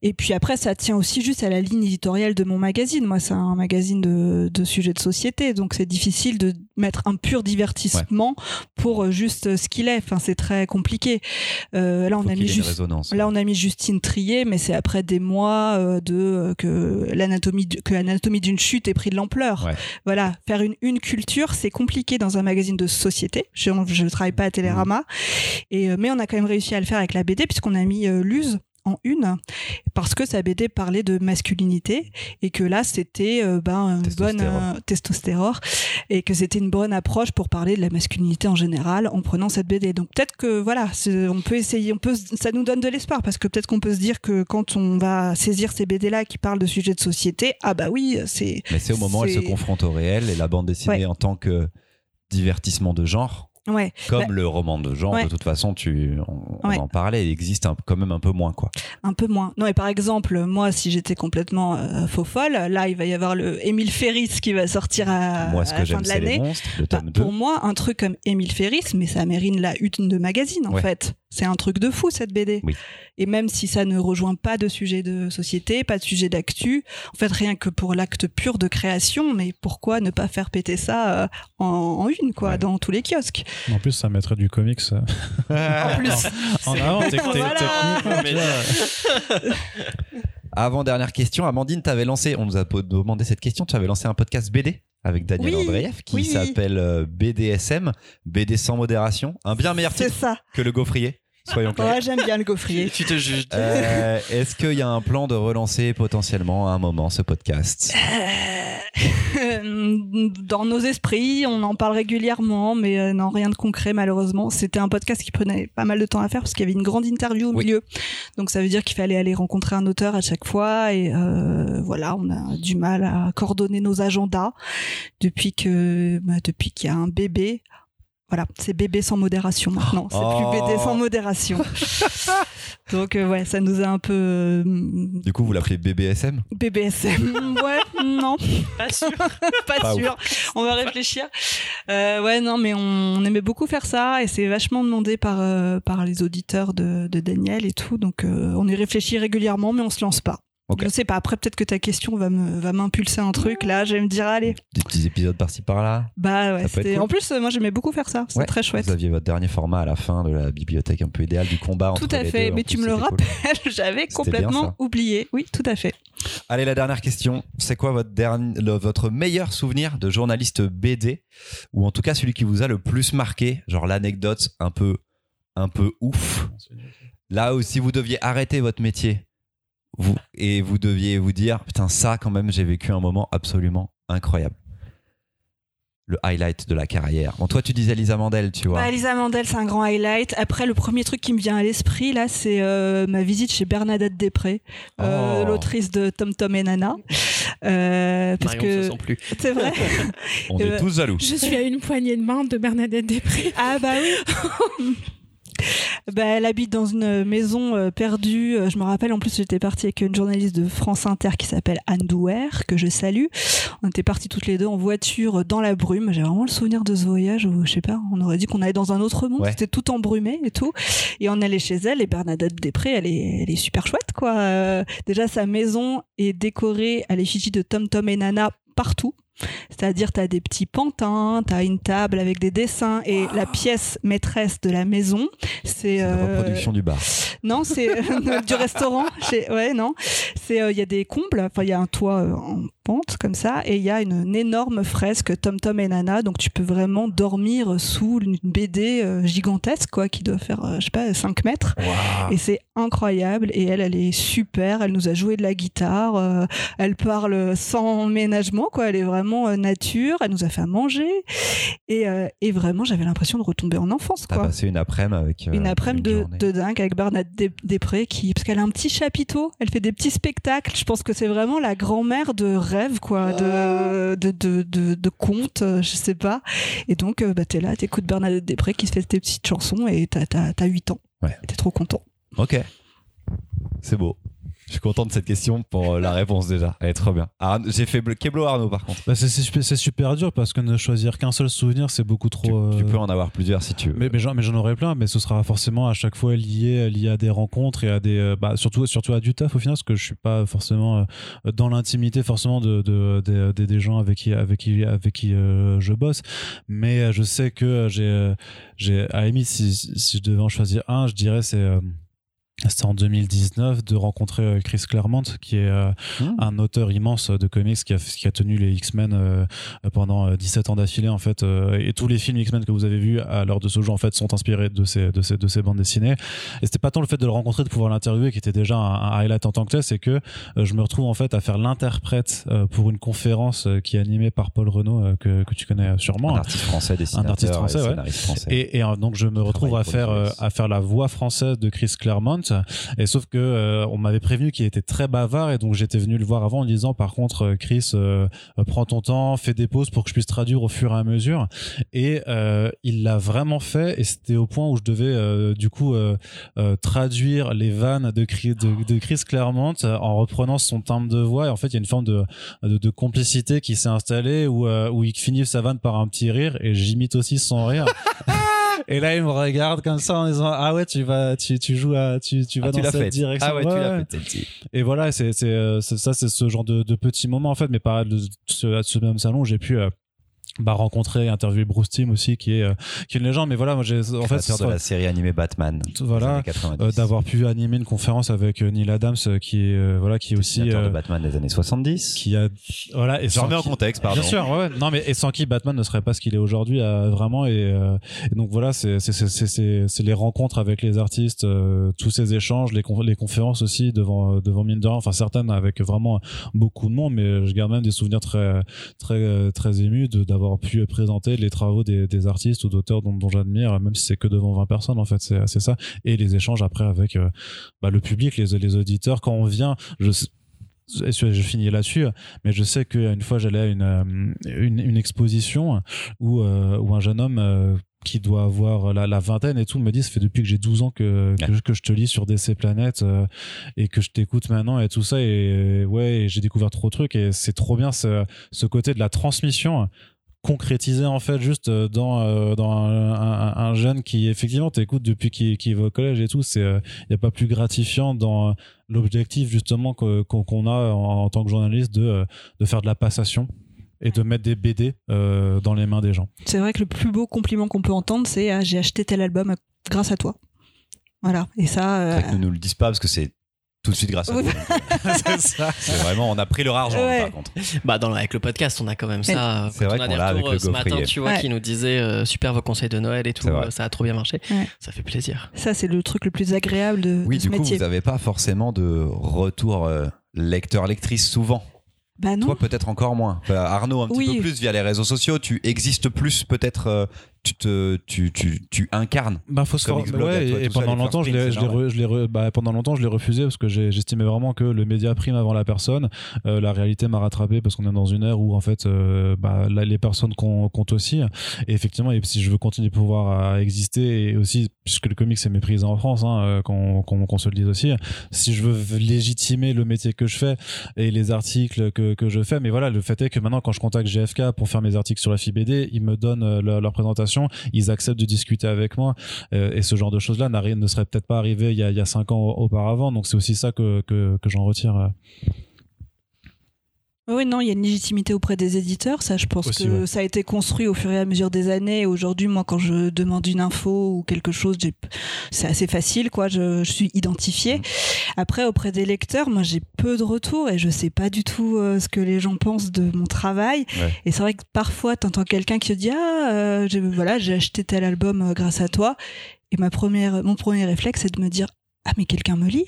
Et puis après, ça tient aussi juste à la ligne éditoriale de mon magazine. Moi, c'est un magazine de, de sujets de société, donc c'est difficile de mettre un pur divertissement pour euh, juste ce qu'il est. Enfin, c'est très compliqué. Euh, là, on a mis juste. Là, on a mis Justine Trier, mais c'est après des mois euh, de euh, que l'anatomie que l'anatomie d'une chute ait pris de l'ampleur. Ouais. Voilà, faire une une culture, c'est compliqué dans un magazine de société. Je je travaille pas à Télérama, et euh, mais on a quand même réussi à le faire avec la BD puisqu'on a mis euh, Luz en une parce que sa BD parlait de masculinité et que là c'était euh, ben une bonne Testostérone. euh, testostérone et que c'était une bonne approche pour parler de la masculinité en général en prenant cette BD. Donc peut-être que voilà, on peut essayer, on peut, ça nous donne de l'espoir parce que peut-être qu'on peut se dire que quand on va saisir ces BD là qui parlent de sujets de société, ah bah oui, c'est Mais c'est au moment où elle se confronte au réel et la bande dessinée Ouais. en tant que divertissement de genre, ouais. comme Bah, le roman de genre, ouais. de toute façon, tu, on, en parlait, il existe un- quand même un peu moins. quoi. Un peu moins. Non, et par exemple, moi, si j'étais complètement euh, faux folle, là, il va y avoir le Émile Ferris qui va sortir à, Moi, ce à que la fin de l'année. Bah, tome 2. pour moi, un truc comme Émile Ferris, mais ça mérite la une de magazine, en fait. C'est un truc de fou, cette BD. Oui. Et même si ça ne rejoint pas de sujet de société, pas de sujet d'actu, en fait, rien que pour l'acte pur de création, mais pourquoi ne pas faire péter ça euh, en, en une, quoi, Ouais. dans tous les kiosques? En plus ça mettrait du comics euh, En plus, en avant tec- tec- Voilà. Avant dernière question, Amandine, t'avais lancé, on nous a demandé cette question, tu avais lancé un podcast BD avec Daniel Oui, Andreev qui oui. s'appelle euh, BDSM, BD sans modération, un bien meilleur titre ça. que le gaufrier, soyons clairs. Ouais, j'aime bien le gaufrier. Tu te juges. Euh, Est-ce qu'il y a un plan de relancer potentiellement à un moment ce podcast? Euh, dans nos esprits, on en parle régulièrement, mais euh, non, rien de concret malheureusement. C'était un podcast qui prenait pas mal de temps à faire parce qu'il y avait une grande interview au Oui. milieu. Donc ça veut dire qu'il fallait aller rencontrer un auteur à chaque fois et euh, voilà, on a du mal à coordonner nos agendas depuis que bah, depuis qu'il y a un bébé. Voilà, c'est bébé sans modération maintenant. C'est Oh. plus BD sans modération. Donc euh, ouais, ça nous a un peu euh, Du coup, vous l'appelez BBSM BBSM. ouais, non. Pas sûr. pas Pas sûr. On va réfléchir. Euh, ouais, non, mais on, on aimait beaucoup faire ça et c'est vachement demandé par euh, par les auditeurs de, de Daniel et tout. Donc euh, on y réfléchit régulièrement, mais on se lance pas. Ok. Je sais pas. Après, peut-être que ta question va me va m'impulser un truc. Là, je vais me dire allez. Des petits épisodes par-ci par-là Bah ouais. Cool. En plus, moi j'aimais beaucoup faire ça. C'est Ouais, très chouette. Vous aviez votre dernier format à la fin de la bibliothèque un peu idéale du combat entre Tout à les fait. deux. En Mais plus, tu me le cool. J'avais complètement oublié. Oui, tout à fait. Allez, la dernière question. C'est quoi votre, dernier, le- votre meilleur souvenir de journaliste BD Ou en tout cas celui qui vous a le plus marqué? Genre l'anecdote un peu, un peu ouf. Là où si vous deviez arrêter votre métier vous, et vous deviez vous dire Putain, ça quand même, j'ai vécu un moment absolument incroyable. Le highlight de la carrière. Bon, toi, tu disais Lisa Mandel, tu vois. Bah, Lisa Mandel, c'est un grand highlight. Après, le premier truc qui me vient à l'esprit, là, c'est euh, ma visite chez Bernadette Després, euh, Oh. l'autrice de Tom Tom et Nana. Euh, parce Marion se que sent plus. c'est vrai. On Euh, est tous jaloux. Je suis à une poignée de main de Bernadette Després. Ah bah oui. Bah, elle habite dans une maison euh, perdue. Euh, Je me rappelle, en plus, j'étais partie avec une journaliste de France Inter qui s'appelle Anne Douer, que je salue. On était partis toutes les deux en voiture euh, dans la brume. J'ai vraiment le souvenir de ce voyage où, je sais pas, on aurait dit qu'on allait dans un autre monde. Ouais. C'était tout embrumé et tout. Et on allait chez elle et Bernadette Després, elle est, elle est super chouette, quoi. Euh, déjà, sa maison est décorée à l'effigie de Tom Tom et Nana partout. C'est-à-dire, tu as des petits pantins, tu as une table avec des dessins et la pièce maîtresse de la maison, c'est. C'est la euh, reproduction du bar. non, c'est du restaurant. chez- Ouais, non. C'est euh, il y a des combles. Enfin, il y a un toit euh, en pente comme ça, et il y a une, une énorme fresque Tom Tom et Nana. Donc tu peux vraiment dormir sous une BD euh, gigantesque, quoi, qui doit faire, euh, je sais pas, 5 mètres. Et c'est incroyable. Et elle, elle est super. Elle nous a joué de la guitare. euh, elle parle sans ménagement, quoi. Elle est vraiment euh, nature. Elle nous a fait à manger. Et, euh, et vraiment, j'avais l'impression de retomber en enfance, quoi passé une après-midi avec. une après-midi de, de dingue avec Bernadette Des- Després qui parce qu'elle a un petit chapiteau elle fait des petits spectacles je pense que c'est vraiment la grand-mère de rêve quoi de de, de, de, de contes euh, je sais pas et donc euh, bah, t'es là t'écoutes Bernadette Després qui se fait tes petites chansons et t'as, t'as, t'as 8 ans Ouais. t'es trop content Ok. C'est beau. Je suis content de cette question pour euh, la réponse déjà. Elle est trop bien. Arnaud- J'ai fait Keblo Arnaud par contre. Bah, c'est super, dur parce que ne choisir qu'un seul souvenir, c'est beaucoup trop. tu euh, peux en avoir plusieurs si tu veux. Mais, mais j'en aurais plein, mais ce sera forcément à chaque fois lié, lié à des rencontres et à des. euh, bah, surtout, surtout à du taf au final, parce que je suis pas forcément dans l'intimité forcément de, de, de- de- des gens avec qui, avec qui, avec qui euh, je bosse. Mais je sais que j'ai. j'ai à la limite, si, si je devais en choisir un, je dirais c'est. euh, c'était en 2019 de rencontrer euh, Chris Claremont, qui est euh, Mmh. un auteur immense de comics qui a, qui a tenu les X-Men euh, pendant euh, 17 ans d'affilée en fait euh, et tous les films X-Men que vous avez vus à l'heure de ce jour en fait sont inspirés de ces de ces de ces bandes dessinées et c'était pas tant le fait de le rencontrer de pouvoir l'interviewer qui était déjà un, un highlight en tant que tel c'est que euh, je me retrouve en fait à faire l'interprète euh, pour une conférence euh, qui est animée par Paul Renaud euh, que, que tu connais euh, sûrement Un artiste français, dessinateur, artiste français, et ouais. français. et, et, euh, donc je me retrouve à faire euh, à faire la voix française de Chris Claremont et sauf que euh, on m'avait prévenu qu'il était très bavard et donc j'étais venu le voir avant en disant par contre euh, Chris euh, euh, prends ton temps fais des pauses pour que je puisse traduire au fur et à mesure. Et il l'a vraiment fait et c'était au point où je devais du coup traduire les vannes de, Chris- Claremont en reprenant son timbre de voix. Et en fait il y a une forme de, complicité qui s'est installée où, où il finit sa vanne par un petit rire et j'imite aussi son rire et là il me regarde comme ça en disant ah ouais tu vas tu, tu joues à tu, tu vas Ah, dans cette fait. direction Ah ouais, tu l'as ouais. fait. Et voilà, c'est c'est euh, c'est- ça, c'est ce genre de, de petits moments en fait. Mais par de ce, à ce même salon, j'ai pu euh, bah, rencontrer, interviewer Bruce Timm aussi, qui est euh, qui est une légende. Mais voilà, moi j'ai en fait de la série animée Batman. Voilà, années 90. euh, d'avoir pu animer une conférence avec euh, Neil Adams, euh, qui est euh, voilà, qui est aussi de Batman des années 70. qui a voilà et Je remets en qui- contexte, pardon. Bien sûr, ouais. Non, mais et sans qui Batman ne serait pas ce qu'il est aujourd'hui, euh, vraiment. Et, euh, et donc voilà, c'est c'est c'est c'est les rencontres avec les artistes, euh, tous ces échanges, les les conférences aussi devant devant mine de rien. Enfin certaines avec vraiment beaucoup de monde, mais je garde même des souvenirs très très très émus de d'avoir pu présenter les travaux des, des artistes ou d'auteurs dont, dont j'admire, même si c'est que devant 20 personnes en fait, c'est ça. Et les échanges après avec euh, bah, le public, les les auditeurs quand on vient. Je et je finis là-dessus, mais je sais qu'une fois j'allais à une, euh, une, une exposition où, euh, où un jeune homme euh, qui doit avoir la, la vingtaine et tout me dit ça fait depuis que j'ai 12 ans que, que, que je te lis sur DC Planète euh, et que je t'écoute maintenant et tout ça et ouais j'ai découvert trop de trucs et c'est trop bien ce, ce côté de la transmission concrétisé en fait juste euh, dans euh, dans un, un- un jeune qui effectivement t'écoute depuis qu'il qu'il va au collège et tout c'est il y a pas plus gratifiant dans euh, l'objectif justement que- qu'on a en, en tant que journaliste de euh, de faire de la passation et de mettre des BD euh, dans les mains des gens. C'est vrai que le plus beau compliment qu'on peut entendre c'est ah, j'ai acheté tel album euh, grâce à toi. Voilà. Et ça euh, C'est vrai que ne nous le disent pas parce que c'est tout de suite grâce à vous. c'est ça C'est vraiment, on a pris leur argent Ouais. par contre. Bah dans, avec le podcast, on a quand même ça. C'est Quand vrai qu'on des l'a avec le euh, ce matin, tu vois, Ouais. qui nous disait euh, super vos conseils de Noël et tout, C'est vrai. euh, ça a trop bien marché. Ouais. Ça fait plaisir. ça c'est le truc le plus agréable de, Oui, de ce du coup, métier vous n'avez pas forcément de retour euh, lecteur-lectrice souvent. bah non Toi, peut-être encore moins. Enfin, Arnaud, un petit Oui. peu plus via les réseaux sociaux. Tu existes plus, peut-être, euh, tu te tu, tu, tu incarnes Bah, faut se à ouais, toi et, pendant longtemps, je l'ai, je bah, pendant longtemps, je l'ai refusé parce que j'estimais vraiment que le média prime avant la personne. Euh, la réalité m'a rattrapé parce qu'on est dans une ère où en fait, euh, bah, là, les personnes com- comptent aussi. Et effectivement, et si je veux continuer de pouvoir euh, exister et aussi puisque le comics est méprisé en France, hein, qu'on, qu'on, qu'on se le dise aussi, si je veux légitimer le métier que je fais et les articles que, que je fais, mais voilà, le fait est que maintenant quand je contacte GFK pour faire mes articles sur la FIBD, ils me donnent leur, leur présentation, ils acceptent de discuter avec moi euh, et ce genre de choses-là ne serait peut-être pas arrivé il y a, cinq ans au- auparavant. Donc c'est aussi ça que, que, que j'en retire. Euh. Oui, non, il y a une légitimité auprès des éditeurs. Ça, je pense Aussi, que ouais. ça a été construit au fur et à mesure des années. Aujourd'hui, moi, quand je demande une info ou quelque chose, c'est assez facile, quoi. Je, je suis identifiée. Mhm. Après, auprès des lecteurs, moi, j'ai peu de retours et je sais pas du tout euh, ce que les gens pensent de mon travail. Ouais. Et c'est vrai que parfois, t'entends quelqu'un qui te dit ah, euh, j'ai- voilà, j'ai acheté tel album euh, grâce à toi. Et ma première, mon premier réflexe, c'est de me dire ah, mais quelqu'un me lit?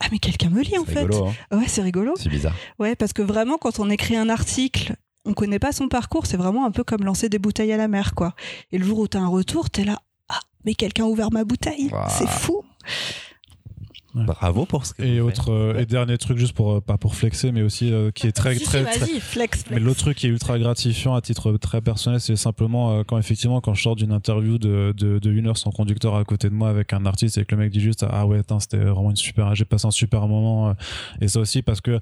Ah, mais quelqu'un me lit en fait. rigolo hein. Ouais, c'est rigolo. c'est bizarre Ouais, parce que vraiment, quand on écrit un article, on connaît pas son parcours, c'est vraiment un peu comme lancer des bouteilles à la mer, quoi. Et le jour où t'as un retour, t'es là, ah, mais quelqu'un a ouvert ma bouteille, c'est fou. Bravo pour ce que Et vous autre euh, et dernier truc juste pour euh, pas pour flexer, mais aussi euh, qui est très Si, si, très. Flex, flex. Mais l'autre truc qui est ultra gratifiant à titre très personnel, c'est simplement euh, quand effectivement quand je sors d'une interview de, de, de une heure sans conducteur à côté de moi avec un artiste et que le mec dit juste ah ouais attends, c'était vraiment une super j'ai passé un super moment euh, et ça aussi parce que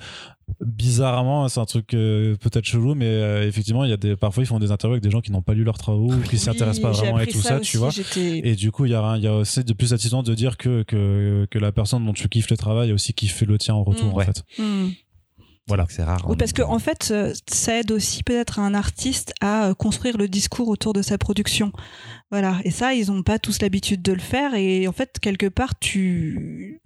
bizarrement c'est un truc euh, peut-être chelou mais euh, effectivement il y a des parfois ils font des interviews avec des gens qui n'ont pas lu leurs travaux ou qui Oui, intéressent pas vraiment et tout ça, aussi, tu vois et du coup, il y a, il y a aussi de plus satisfaisant de dire que, que, que la personne dont tu kiffes le travail a aussi kiffé le tien en retour, Mm. en Ouais. fait. Hmm. Voilà. c'est rare Oui, hein. parce que en fait, euh, ça aide aussi peut-être un artiste à euh, construire le discours autour de sa production. Voilà. Et ça, ils n'ont pas tous l'habitude de le faire. Et en fait, quelque part, tu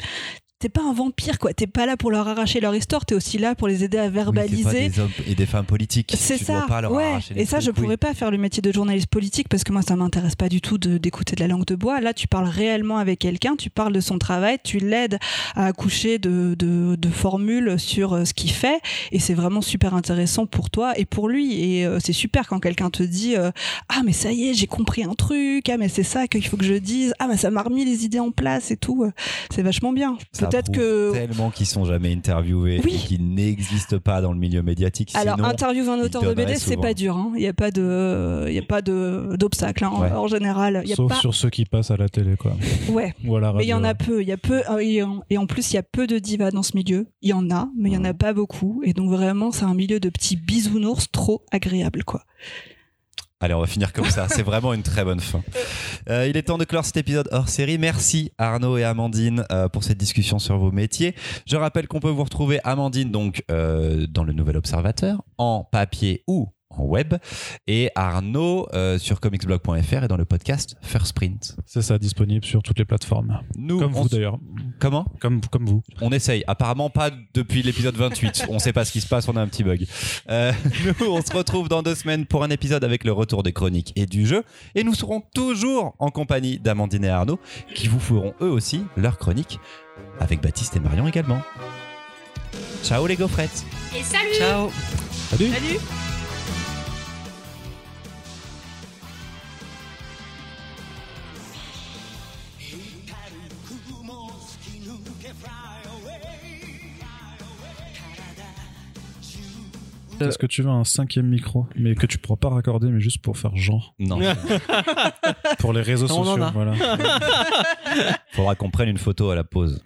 t'es pas un vampire, quoi. T'es pas là pour leur arracher leur histoire. T'es aussi là pour les aider à Oui, c'est pas verbaliser. des hommes et des femmes politiques C'est ça. dois pas leur ouais. arracher les Et ça, je oui. pourrais pas faire le métier de journaliste politique parce que moi, ça m'intéresse pas du tout d'écouter de, la langue de bois. Là, tu parles réellement avec quelqu'un, tu parles de son travail, tu l'aides à accoucher de, de, de formules sur euh, ce qu'il fait, et c'est vraiment super intéressant pour toi et pour lui. Et euh, c'est super quand quelqu'un te dit euh, ah mais ça y est, j'ai compris un truc, ah mais c'est ça qu'il faut que je dise, ah mais ça m'a remis les idées en place et tout. C'est vachement bien. Ça Peut-être que tellement qu'ils sont jamais interviewés Oui. et qui n'existent pas dans le milieu médiatique Alors, sinon interviewer un auteur de BD, c'est pas dur. hein. Il n'y a pas de, il y a pas de d'obstacle. hein. Ouais. En général, il y a Sauf pas. sur ceux qui passent à la télé, quoi. Ouais. Ou à la Mais il y en a peu. Il y a peu. euh, Et en, et en plus, il y a peu de divas dans ce milieu. Il y en a, mais il y en a pas beaucoup. Et donc vraiment, c'est un milieu de petits bisounours trop agréable, quoi. Allez, on va finir comme ça. C'est vraiment une très bonne fin. Euh, il est temps de clore cet épisode hors série. Merci Arnaud et Amandine euh, pour cette discussion sur vos métiers. Je rappelle qu'on peut vous retrouver Amandine donc euh, dans le Nouvel Observateur en papier ou en web et Arnaud euh, sur comicsblog.fr et dans le podcast First Print. C'est ça, disponible sur toutes les plateformes. Nous, Comme on vous d'ailleurs. Comment? Comme, comme vous. On essaye. Apparemment pas depuis l'épisode 28. On sait pas ce qui se passe, on a un petit bug. Euh, nous, on se retrouve dans deux semaines pour un épisode avec le retour des chroniques et du jeu. Et nous serons toujours en compagnie d'Amandine et Arnaud qui vous feront eux aussi leurs chroniques avec Baptiste et Marion également. Ciao les gaufrettes Et salut Ciao Salut Salut. Est-ce que tu veux un cinquième micro Mais que tu pourras pas raccorder, mais juste pour faire genre. Non, Pour les réseaux On sociaux, voilà. faudra qu'on prenne une photo à la pause.